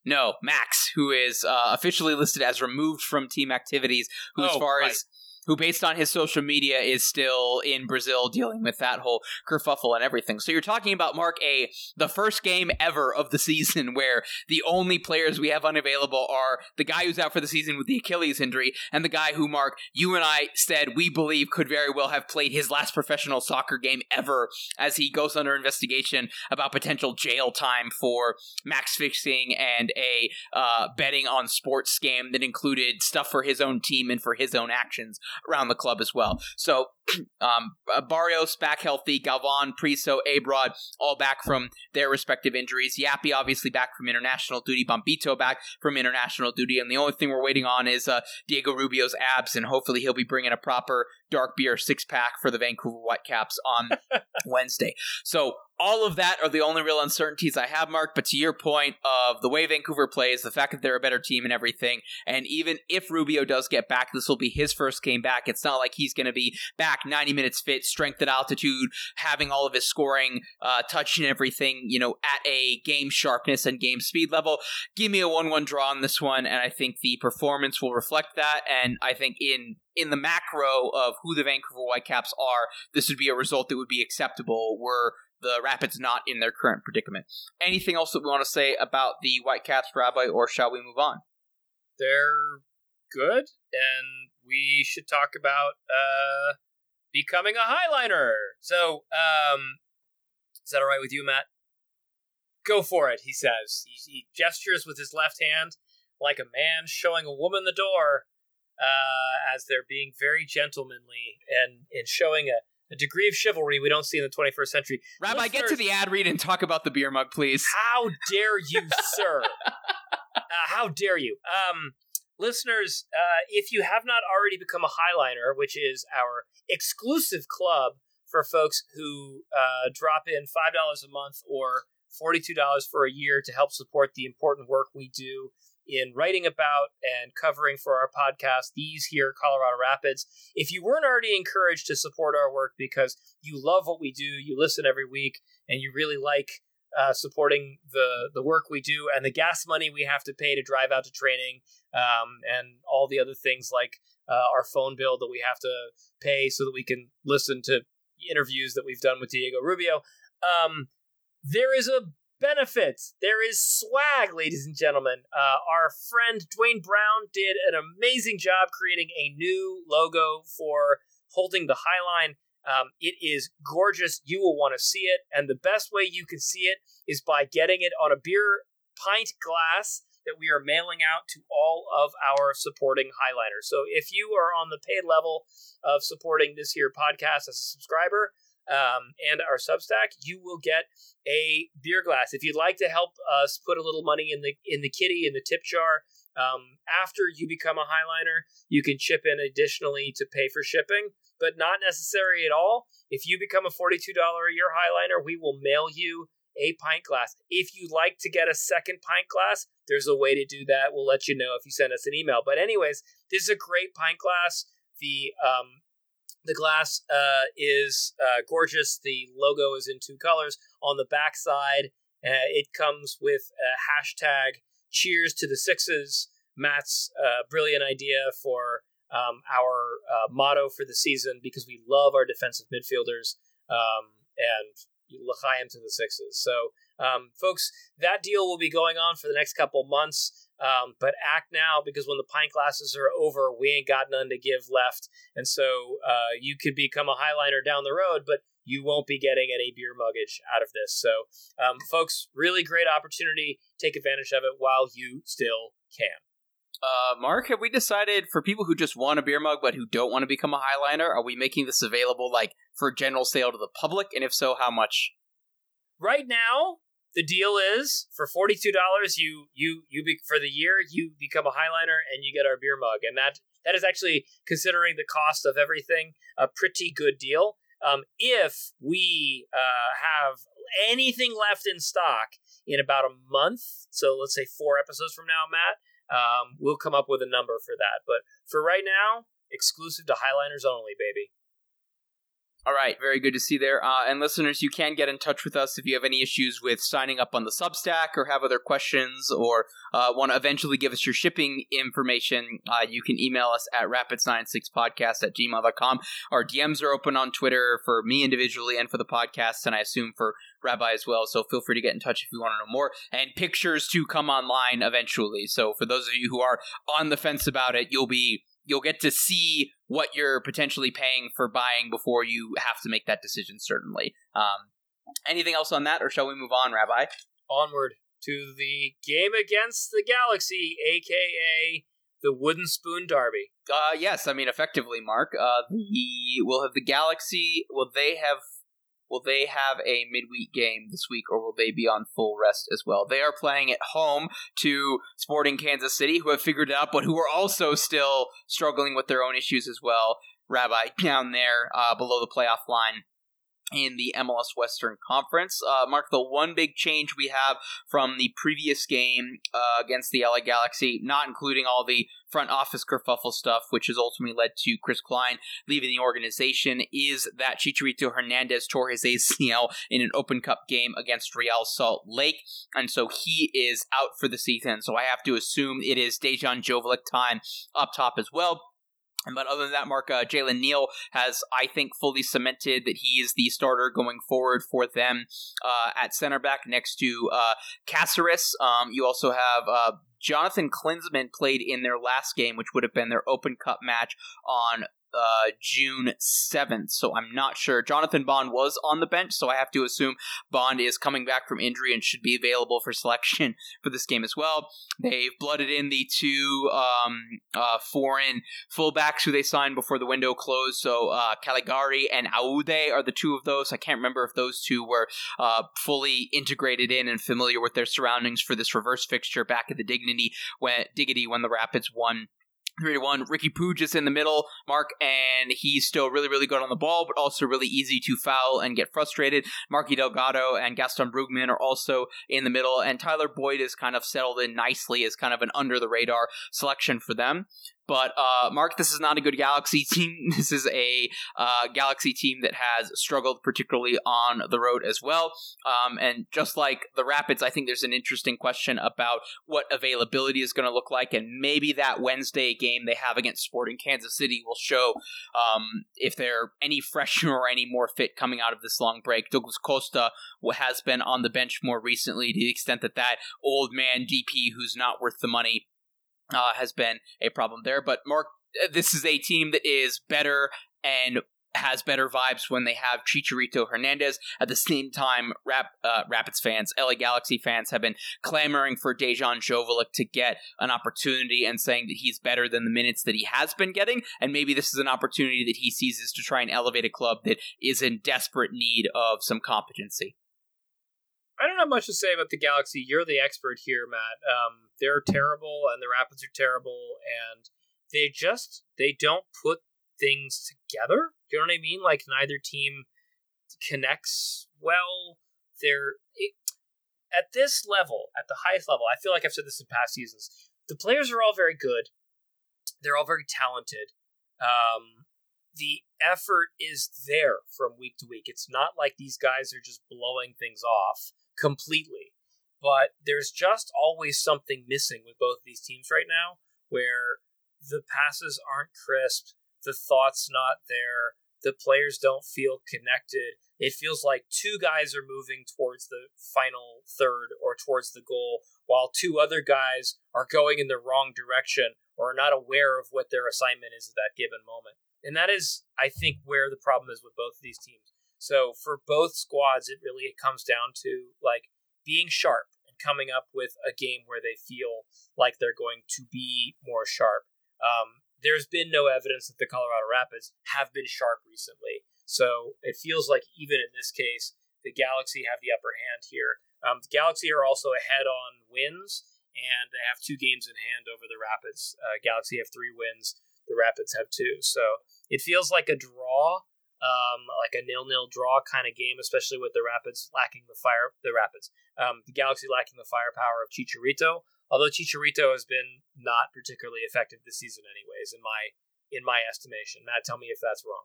No, Max, who is uh, officially listed as removed from team activities, who, as Oh, far right. as who, based on his social media, is still in Brazil dealing with that whole kerfuffle and everything. So you're talking about Mark A, the first game ever of the season where the only players we have unavailable are the guy who's out for the season with the Achilles injury and the guy who Mark you and I said we believe could very well have played his last professional soccer game ever as he goes under investigation about potential jail time for max fixing and a uh, betting on sports scam that included stuff for his own team and for his own actions around the club as well. So, um, uh, Barrios back healthy, Galvan, Priso, Abrod, all back from their respective injuries. Yapi obviously back from international duty, Bombito back from international duty, and the only thing we're waiting on is uh, Diego Rubio's abs, and hopefully he'll be bringing a proper dark beer six pack for the Vancouver Whitecaps on Wednesday. So all of that are the only real uncertainties I have, Mark. But to your point of the way Vancouver plays, the fact that they're a better team and everything, and even if Rubio does get back, this will be his first game back. It's not like he's going to be back 90 minutes fit, strength at altitude, having all of his scoring, uh, touch and everything, you know, at a game sharpness and game speed level. Give me a 1-1 draw on this one, and I think the performance will reflect that. And I think in in the macro of who the Vancouver Whitecaps are, this would be a result that would be acceptable. Were the Rapids not in their current predicament. Anything else that we want to say about the Whitecaps, Rabbi, or shall we move on? They're good, and we should talk about uh, becoming a highliner. So, um, is that all right with you, Matt? Go for it, he says. He, he gestures with his left hand like a man showing a woman the door uh, as they're being very gentlemanly and, and showing a, a degree of chivalry we don't see in the 21st century. Rabbi, get to the ad read and talk about the beer mug, please. How dare you, sir? uh, how dare you? Um, listeners, uh, if you have not already become a Highliner, which is our exclusive club for folks who uh, drop in $5 a month or $42 for a year to help support the important work we do in writing about and covering for our podcast, these here, Colorado Rapids. If you weren't already encouraged to support our work because you love what we do, you listen every week, and you really like uh, supporting the the work we do and the gas money we have to pay to drive out to training, um, and all the other things like uh, our phone bill that we have to pay so that we can listen to interviews that we've done with Diego Rubio. Um, there is a benefit. There is swag, ladies and gentlemen. Uh, our friend Dwayne Brown did an amazing job creating a new logo for holding the Highline. Um, it is gorgeous. You will want to see it, and the best way you can see it is by getting it on a beer pint glass that we are mailing out to all of our supporting highliners. So if you are on the paid level of supporting this here podcast as a subscriber um, and our Substack, you will get a beer glass. If you'd like to help us put a little money in the in the kitty in the tip jar. Um, after you become a highliner, you can chip in additionally to pay for shipping, but not necessary at all. If you become a $42 a year highliner, we will mail you a pint glass. If you'd like to get a second pint glass, there's a way to do that. We'll let you know if you send us an email. But anyways, this is a great pint glass. The um, the glass uh, is uh, gorgeous. The logo is in two colors. On the back side, uh, it comes with a hashtag Cheers to the Sixes. Matt's uh, brilliant idea for um, our uh, motto for the season because we love our defensive midfielders um, and L'chaim to the Sixes. So, um, folks, that deal will be going on for the next couple months. Um, but act now because when the pint glasses are over, we ain't got none to give left. And so uh, you could become a highliner down the road, but you won't be getting any beer muggage out of this. So, um, folks, really great opportunity. Take advantage of it while you still can. Uh, Mark, have we decided for people who just want a beer mug but who don't want to become a highliner, are we making this available like for general sale to the public? And if so, how much? Right now, the deal is for forty two dollars. You you you be, for the year you become a highliner and you get our beer mug, and that that is actually considering the cost of everything a pretty good deal. Um, if we uh, have anything left in stock in about a month, so let's say four episodes from now, Matt, um, we'll come up with a number for that. But for right now, exclusive to Highliners only, baby. All right, very good to see there. Uh, and listeners, you can get in touch with us if you have any issues with signing up on the Substack or have other questions or uh, want to eventually give us your shipping information. Uh, you can email us at rapids96podcast at gmail.com. Our DMs are open on Twitter for me individually and for the podcast, and I assume for Rabbi as well. So feel free to get in touch if you want to know more. And pictures to come online eventually. So for those of you who are on the fence about it, you'll be you'll get to see what you're potentially paying for buying before you have to make that decision certainly um, anything else on that or shall we move on rabbi Onward to the game against the Galaxy, aka the Wooden Spoon Derby. uh, yes i mean effectively mark uh, the will have the galaxy will they have will they have a midweek game this week or will they be on full rest as well? They are playing at home to sporting kansas city who have figured it out but who are also still struggling with their own issues as well. Rabbi down there uh, below the playoff line in the MLS Western Conference. Uh, Mark, the one big change we have from the previous game uh, against the LA Galaxy, not including all the front office kerfuffle stuff, which has ultimately led to Chris Klein leaving the organization, is that Chicharito Hernandez tore his ACL in an Open Cup game against Real Salt Lake, and so he is out for the season. So I have to assume it is Dejan Joveljic time up top as well. But other than that, Mark, uh, Jalen Neal has, I think, fully cemented that he is the starter going forward for them uh, at center back next to uh, Caceres. Um, you also have uh, Jonathan Klinsmann played in their last game, which would have been their Open Cup match on uh, June 7th. So I'm not sure. Jonathan Bond was on the bench, so I have to assume Bond is coming back from injury and should be available for selection for this game as well. They've blooded in the two um, uh, foreign fullbacks who they signed before the window closed. So uh, Calegari and Aude are the two of those. I can't remember if those two were uh, fully integrated in and familiar with their surroundings for this reverse fixture back at the Dignity when Diggity when the Rapids won Three to one. Riqui Puig is in the middle, Mark, and he's still really, really good on the ball, but also really easy to foul and get frustrated. Marky Delgado and Gaston Brugman are also in the middle, and Tyler Boyd is kind of settled in nicely as kind of an under the radar selection for them. But uh, Mark, this is not a good Galaxy team. This is a uh, Galaxy team that has struggled particularly on the road as well. Um, and just like the Rapids, I think there's an interesting question about what availability is going to look like, and maybe that Wednesday game they have against Sporting Kansas City will show um, if they're any fresher or any more fit coming out of this long break. Douglas Costa has been on the bench more recently to the extent that that old man DP who's not worth the money uh, has been a problem there. But Mark, uh, this is a team that is better and has better vibes when they have Chicharito Hernandez. At the same time, Rap, uh, Rapids fans, LA Galaxy fans have been clamoring for Dejan Joveljic to get an opportunity and saying that he's better than the minutes that he has been getting. And maybe this is an opportunity that he seizes to try and elevate a club that is in desperate need of some competency. I don't have much to say about the Galaxy. You're the expert here, Matt. Um, they're terrible, and the Rapids are terrible, and they just they don't put things together. You know what I mean? Like neither team connects well. They're it, at this level, at the highest level. I feel like I've said this in past seasons. The players are all very good. They're all very talented. Um, the effort is there from week to week. It's not like these guys are just blowing things off completely. But there's just always something missing with both of these teams right now where the passes aren't crisp, the thoughts not there, the players don't feel connected. It feels like two guys are moving towards the final third or towards the goal, while two other guys are going in the wrong direction or are not aware of what their assignment is at that given moment. And that is, I think, where the problem is with both of these teams. So for both squads, it really it comes down to like being sharp and coming up with a game where they feel like they're going to be more sharp. Um, there's been no evidence that the Colorado Rapids have been sharp recently. So it feels like even in this case, the Galaxy have the upper hand here. Um, the Galaxy are also ahead on wins, and they have two games in hand over the Rapids. Uh, Galaxy have three wins. The Rapids have two. So it feels like a draw, um, like a nil-nil draw kind of game, especially with the Rapids lacking the fire. The Rapids, um, the Galaxy lacking the firepower of Chicharito. Although Chicharito has been not particularly effective this season, anyways, in my in my estimation. Matt, tell me if that's wrong.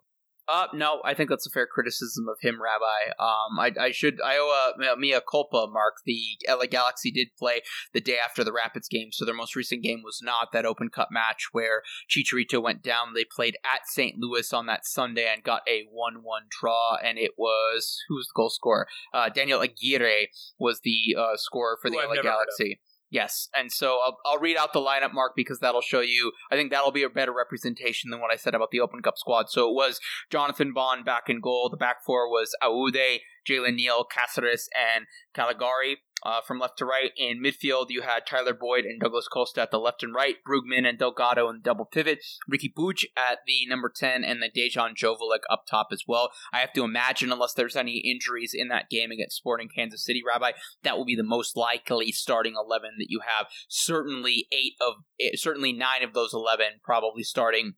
Uh, no, I think that's a fair criticism of him, Rabbi. Um, I, I should, I owe a, mea culpa, Mark. The LA Galaxy did play the day after the Rapids game, so their most recent game was not that Open Cup match where Chicharito went down. They played at St. Louis on that Sunday and got a 1 1 draw, and it was, who was the goal scorer? Uh, Daniel Aguirre was the uh, scorer for Who the LA never heard of. Galaxy. Yes, and so I'll, I'll read out the lineup, Mark, because that'll show you. I think that'll be a better representation than what I said about the Open Cup squad. So it was Jonathan Bond back in goal. The back four was Aude, Jalen Neal, Caceres, and Calegari. Uh, from left to right in midfield, you had Tyler Boyd and Douglas Costa at the left and right, Brugman and Delgado in double pivot, Riqui Puig at the number 10, and then Dejan Joveljic up top as well. I have to imagine, unless there's any injuries in that game against Sporting Kansas City, Rabbi, that will be the most likely starting 11 that you have. Certainly eight of, eh, certainly nine of those 11 probably starting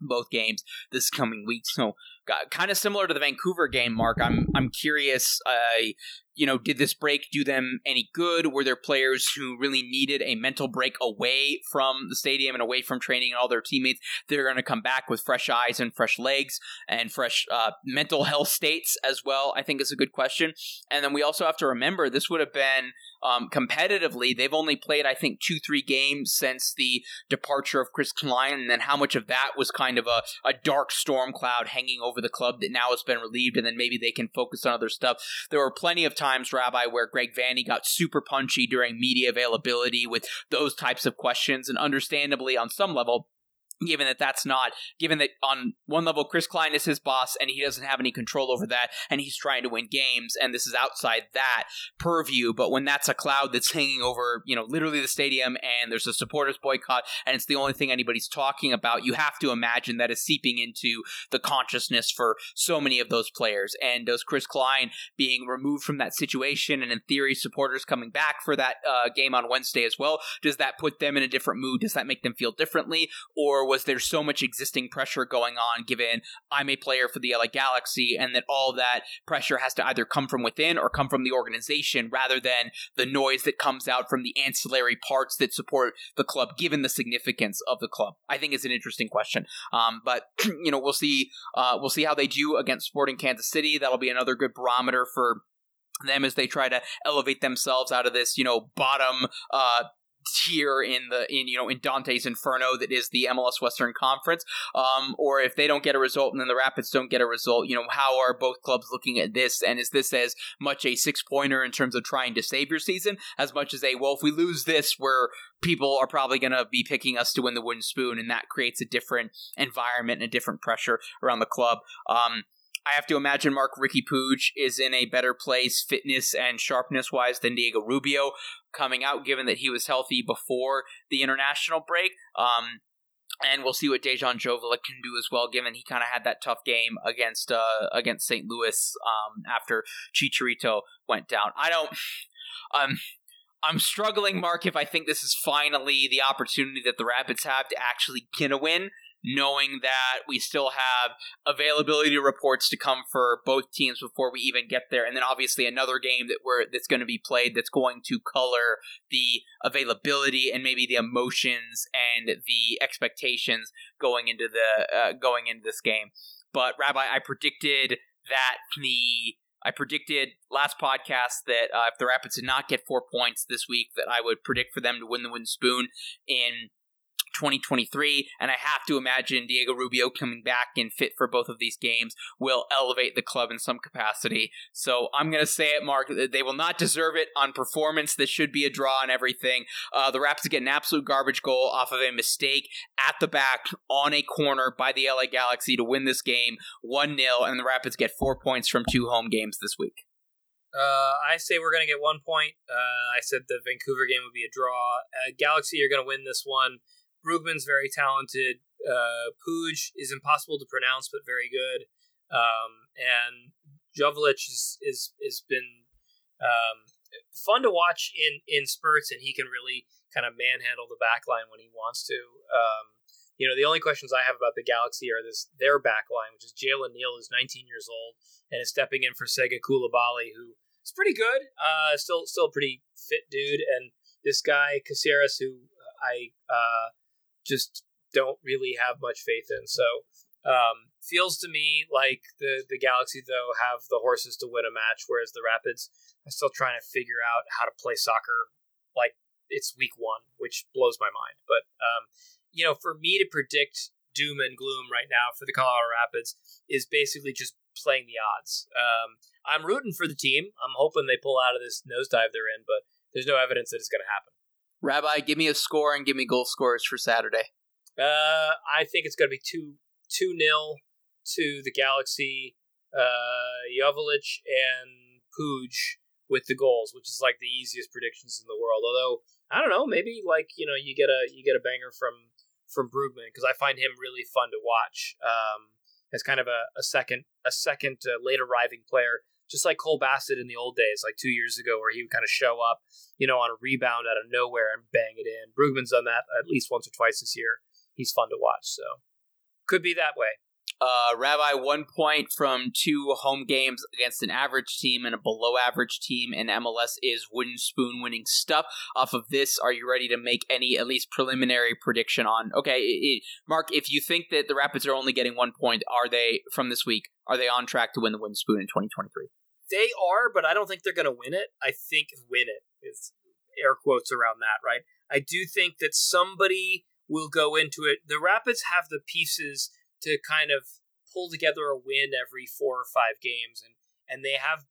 both games this coming week. So, kind of similar to the Vancouver game, Mark. I'm I'm curious. Uh, you know, did this break do them any good? Were there players who really needed a mental break away from the stadium and away from training and all their teammates? They're going to come back with fresh eyes and fresh legs and fresh uh, mental health states as well. I think is a good question. And then we also have to remember this would have been um, competitively. They've only played, I think, two three games since the departure of Chris Klein, and then how much of that was kind of a, a dark storm cloud hanging over the club that now has been relieved, and then maybe they can focus on other stuff. There were plenty of times, Rabbi, where Greg Vanney got super punchy during media availability with those types of questions, and understandably, on some level, given that that's not given that on one level chris klein is his boss and he doesn't have any control over that and he's trying to win games and this is outside that purview. But when that's a cloud that's hanging over you know literally the stadium and there's a supporters boycott and it's the only thing anybody's talking about you have to imagine that is seeping into the consciousness for so many of those players. And does chris klein being removed from that situation and in theory supporters coming back for that uh, game on wednesday as well does that put them in a different mood? Does that make them feel differently? Or was there so much existing pressure going on given I'm a player for the LA Galaxy and that all that pressure has to either come from within or come from the organization rather than the noise that comes out from the ancillary parts that support the club given the significance of the club? I think is an interesting question. Um, but you know, we'll see uh, we'll see how they do against Sporting Kansas City. That'll be another good barometer for them as they try to elevate themselves out of this, you know, bottom uh, tier in the in you know in Dante's Inferno that is the MLS Western Conference, um, or if they don't get a result and then the Rapids don't get a result, you know how are both clubs looking at this? And is this as much a six pointer in terms of trying to save your season as much as a well if we lose this we're people are probably going to be picking us to win the wooden spoon and that creates a different environment and a different pressure around the club. Um, I have to imagine Mark Riqui Puig is in a better place, fitness and sharpness wise, than Diego Rubio coming out, given that he was healthy before the international break. Um, and we'll see what Dejan Joveljic can do as well, given he kind of had that tough game against uh, against St. Louis um, after Chicharito went down. I don't. Um, I'm struggling, Mark, if I think this is finally the opportunity that the Rapids have to actually get a win knowing that we still have availability reports to come for both teams before we even get there. And then obviously another game that we're that's going to be played that's going to color the availability and maybe the emotions and the expectations going into the uh, going into this game. But rabbi i predicted that the I predicted last podcast that uh, if the Rapids did not get four points this week, that I would predict for them to win the wooden spoon in 2023. And I have to imagine Diego Rubio coming back and fit for both of these games will elevate the club in some capacity. So I'm going to say it, Mark. They will not deserve it on performance. This should be a draw and everything. Uh, the Rapids get an absolute garbage goal off of a mistake at the back on a corner by the LA Galaxy to win this game 1 0. And the Rapids get four points from two home games this week. Uh, I say we're going to get one point. Uh, I said the Vancouver game would be a draw. Uh, Galaxy are going to win this one. Brugman's very talented. Uh, is impossible to pronounce, but very good. Um, and Joveljic is is has been um, fun to watch in in spurts, and he can really kind of manhandle the back line when he wants to. Um, you know, the only questions I have about the Galaxy are this their back line, which is Jalen Neal, is 19 years old and is stepping in for Sega Coulibaly, who is pretty good, uh, still still a pretty fit dude, and this guy Caceres, who I uh, just don't really have much faith in. So um, feels to me like the the Galaxy though have the horses to win a match, whereas the Rapids are still trying to figure out how to play soccer like it's week one, which blows my mind. But um, you know, for me to predict doom and gloom right now for the Colorado Rapids is basically just playing the odds. Um, I'm rooting for the team. I'm hoping they pull out of this nosedive they're in, but there's no evidence that it's going to happen. Rabbi, give me a score and give me goal scorers for Saturday. Uh, I think it's going to be two two nil to the Galaxy. Uh, Joveljic and Puig with the goals, which is like the easiest predictions in the world. Although I don't know, maybe like you know you get a you get a banger from from Brugman because I find him really fun to watch um, as kind of a, a second a second uh, late arriving player just like Cole Bassett in the old days, like two years ago, where he would kind of show up, you know, on a rebound out of nowhere and bang it in. Brugman's done that at least once or twice this year. He's fun to watch, so could be that way. Uh, Rabbi, one point from two home games against an average team and a below average team in MLS is wooden spoon winning stuff. Off of this, are you ready to make any at least preliminary prediction on? Okay, it, Mark, if you think that the Rapids are only getting one point, are they from this week? Are they on track to win the wooden spoon in 2023? They are, but I don't think they're going to win it. I think win it is air quotes around that, right? I do think that somebody will go into it. The Rapids have the pieces to kind of pull together a win every four or five games, and and they have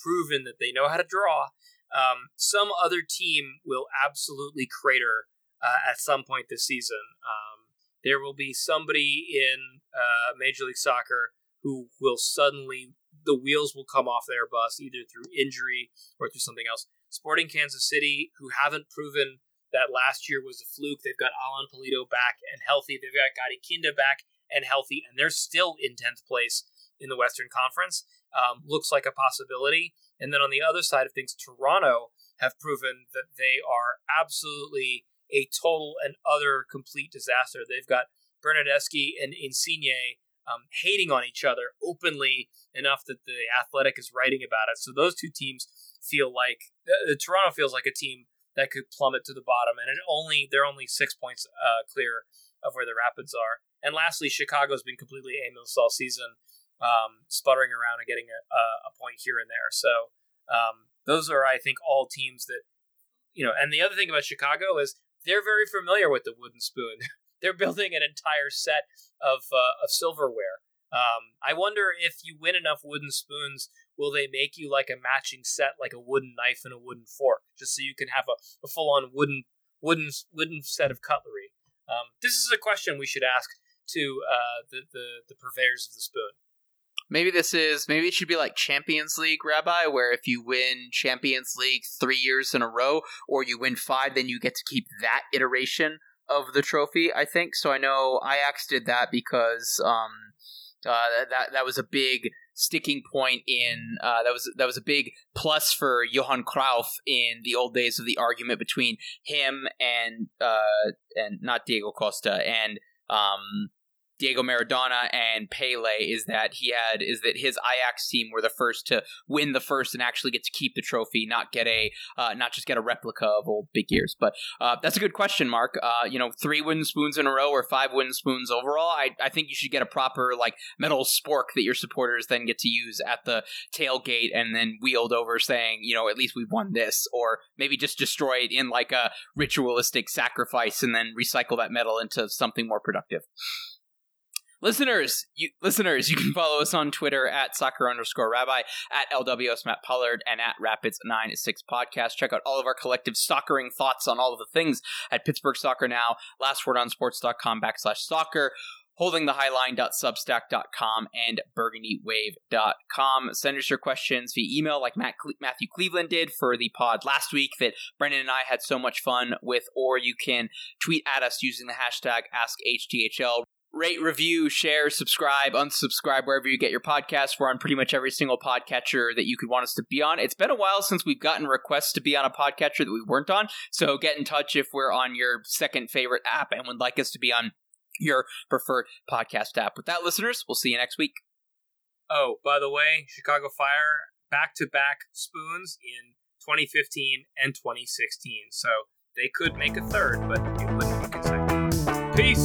proven that they know how to draw. Um, some other team will absolutely crater uh, at some point this season. Um, there will be somebody in uh, Major League Soccer who will suddenly the wheels will come off their bus either through injury or through something else. Sporting Kansas City, who haven't proven that last year was a fluke, they've got Alan Pulido back and healthy. They've got Gadi Kinda back and healthy, and they're still in 10th place in the Western Conference. Um, looks like a possibility. And then on the other side of things, Toronto have proven that they are absolutely a total and utter complete disaster. They've got Bernardeschi and Insigne um, hating on each other openly enough that the Athletic is writing about it. So those two teams feel like uh, Toronto feels like a team that could plummet to the bottom, and it only they're only six points uh, clear of where the Rapids are. And lastly, Chicago's been completely aimless all season, um, sputtering around and getting a, a point here and there. So um, those are, I think, all teams that you know. And the other thing about Chicago is they're very familiar with the wooden spoon. they're building an entire set of uh, of silverware. Um, I wonder if you win enough wooden spoons, will they make you like a matching set, like a wooden knife and a wooden fork, just so you can have a, a full on wooden wooden wooden set of cutlery? Um, this is a question we should ask to uh, the, the the purveyors of the spoon. Maybe this is maybe it should be like Champions League, Rabbi, where if you win Champions League three years in a row, or you win five, then you get to keep that iteration of the trophy. I think so. I know Ajax did that because um, uh, that that was a big sticking point in uh, that was that was a big plus for Johan Cruyff in the old days of the argument between him and uh, and not Diego Costa and um, Diego Maradona and Pele is that he had is that his Ajax team were the first to win the first and actually get to keep the trophy, not get a uh, not just get a replica of old big ears. But uh, that's a good question, Mark. Uh, you know, three wooden spoons in a row or five wooden spoons overall. I, I think you should get a proper like metal spork that your supporters then get to use at the tailgate and then wheeled over, saying, you know, at least we've won this, or maybe just destroy it in like a ritualistic sacrifice and then recycle that metal into something more productive listeners, you listeners, you can follow us on Twitter at soccer underscore rabbi, at LWS Matt Pollard, and at Rapids 96 Podcast. Check out all of our collective soccering thoughts on all of the things at Pittsburgh Soccer Now, last word on lastwordonsports.com backslash soccer holdingthehighline.substack.com and burgundywave.com. Send us your questions via email like Matt Cle- Matthew Cleveland did for the pod last week that Brendan and I had so much fun with, or you can tweet at us using the hashtag AskHTHL rate, review, share, subscribe, unsubscribe wherever you get your podcasts. We're on pretty much every single podcatcher that you could want us to be on. It's been a while since we've gotten requests to be on a podcatcher that we weren't on, so get in touch if we're on your second favorite app and would like us to be on your preferred podcast app. With that, listeners, we'll see you next week. Oh, by the way, Chicago Fire back to back spoons in 2015 and 2016. So they could make a third, but it wouldn't be consecutive. Peace.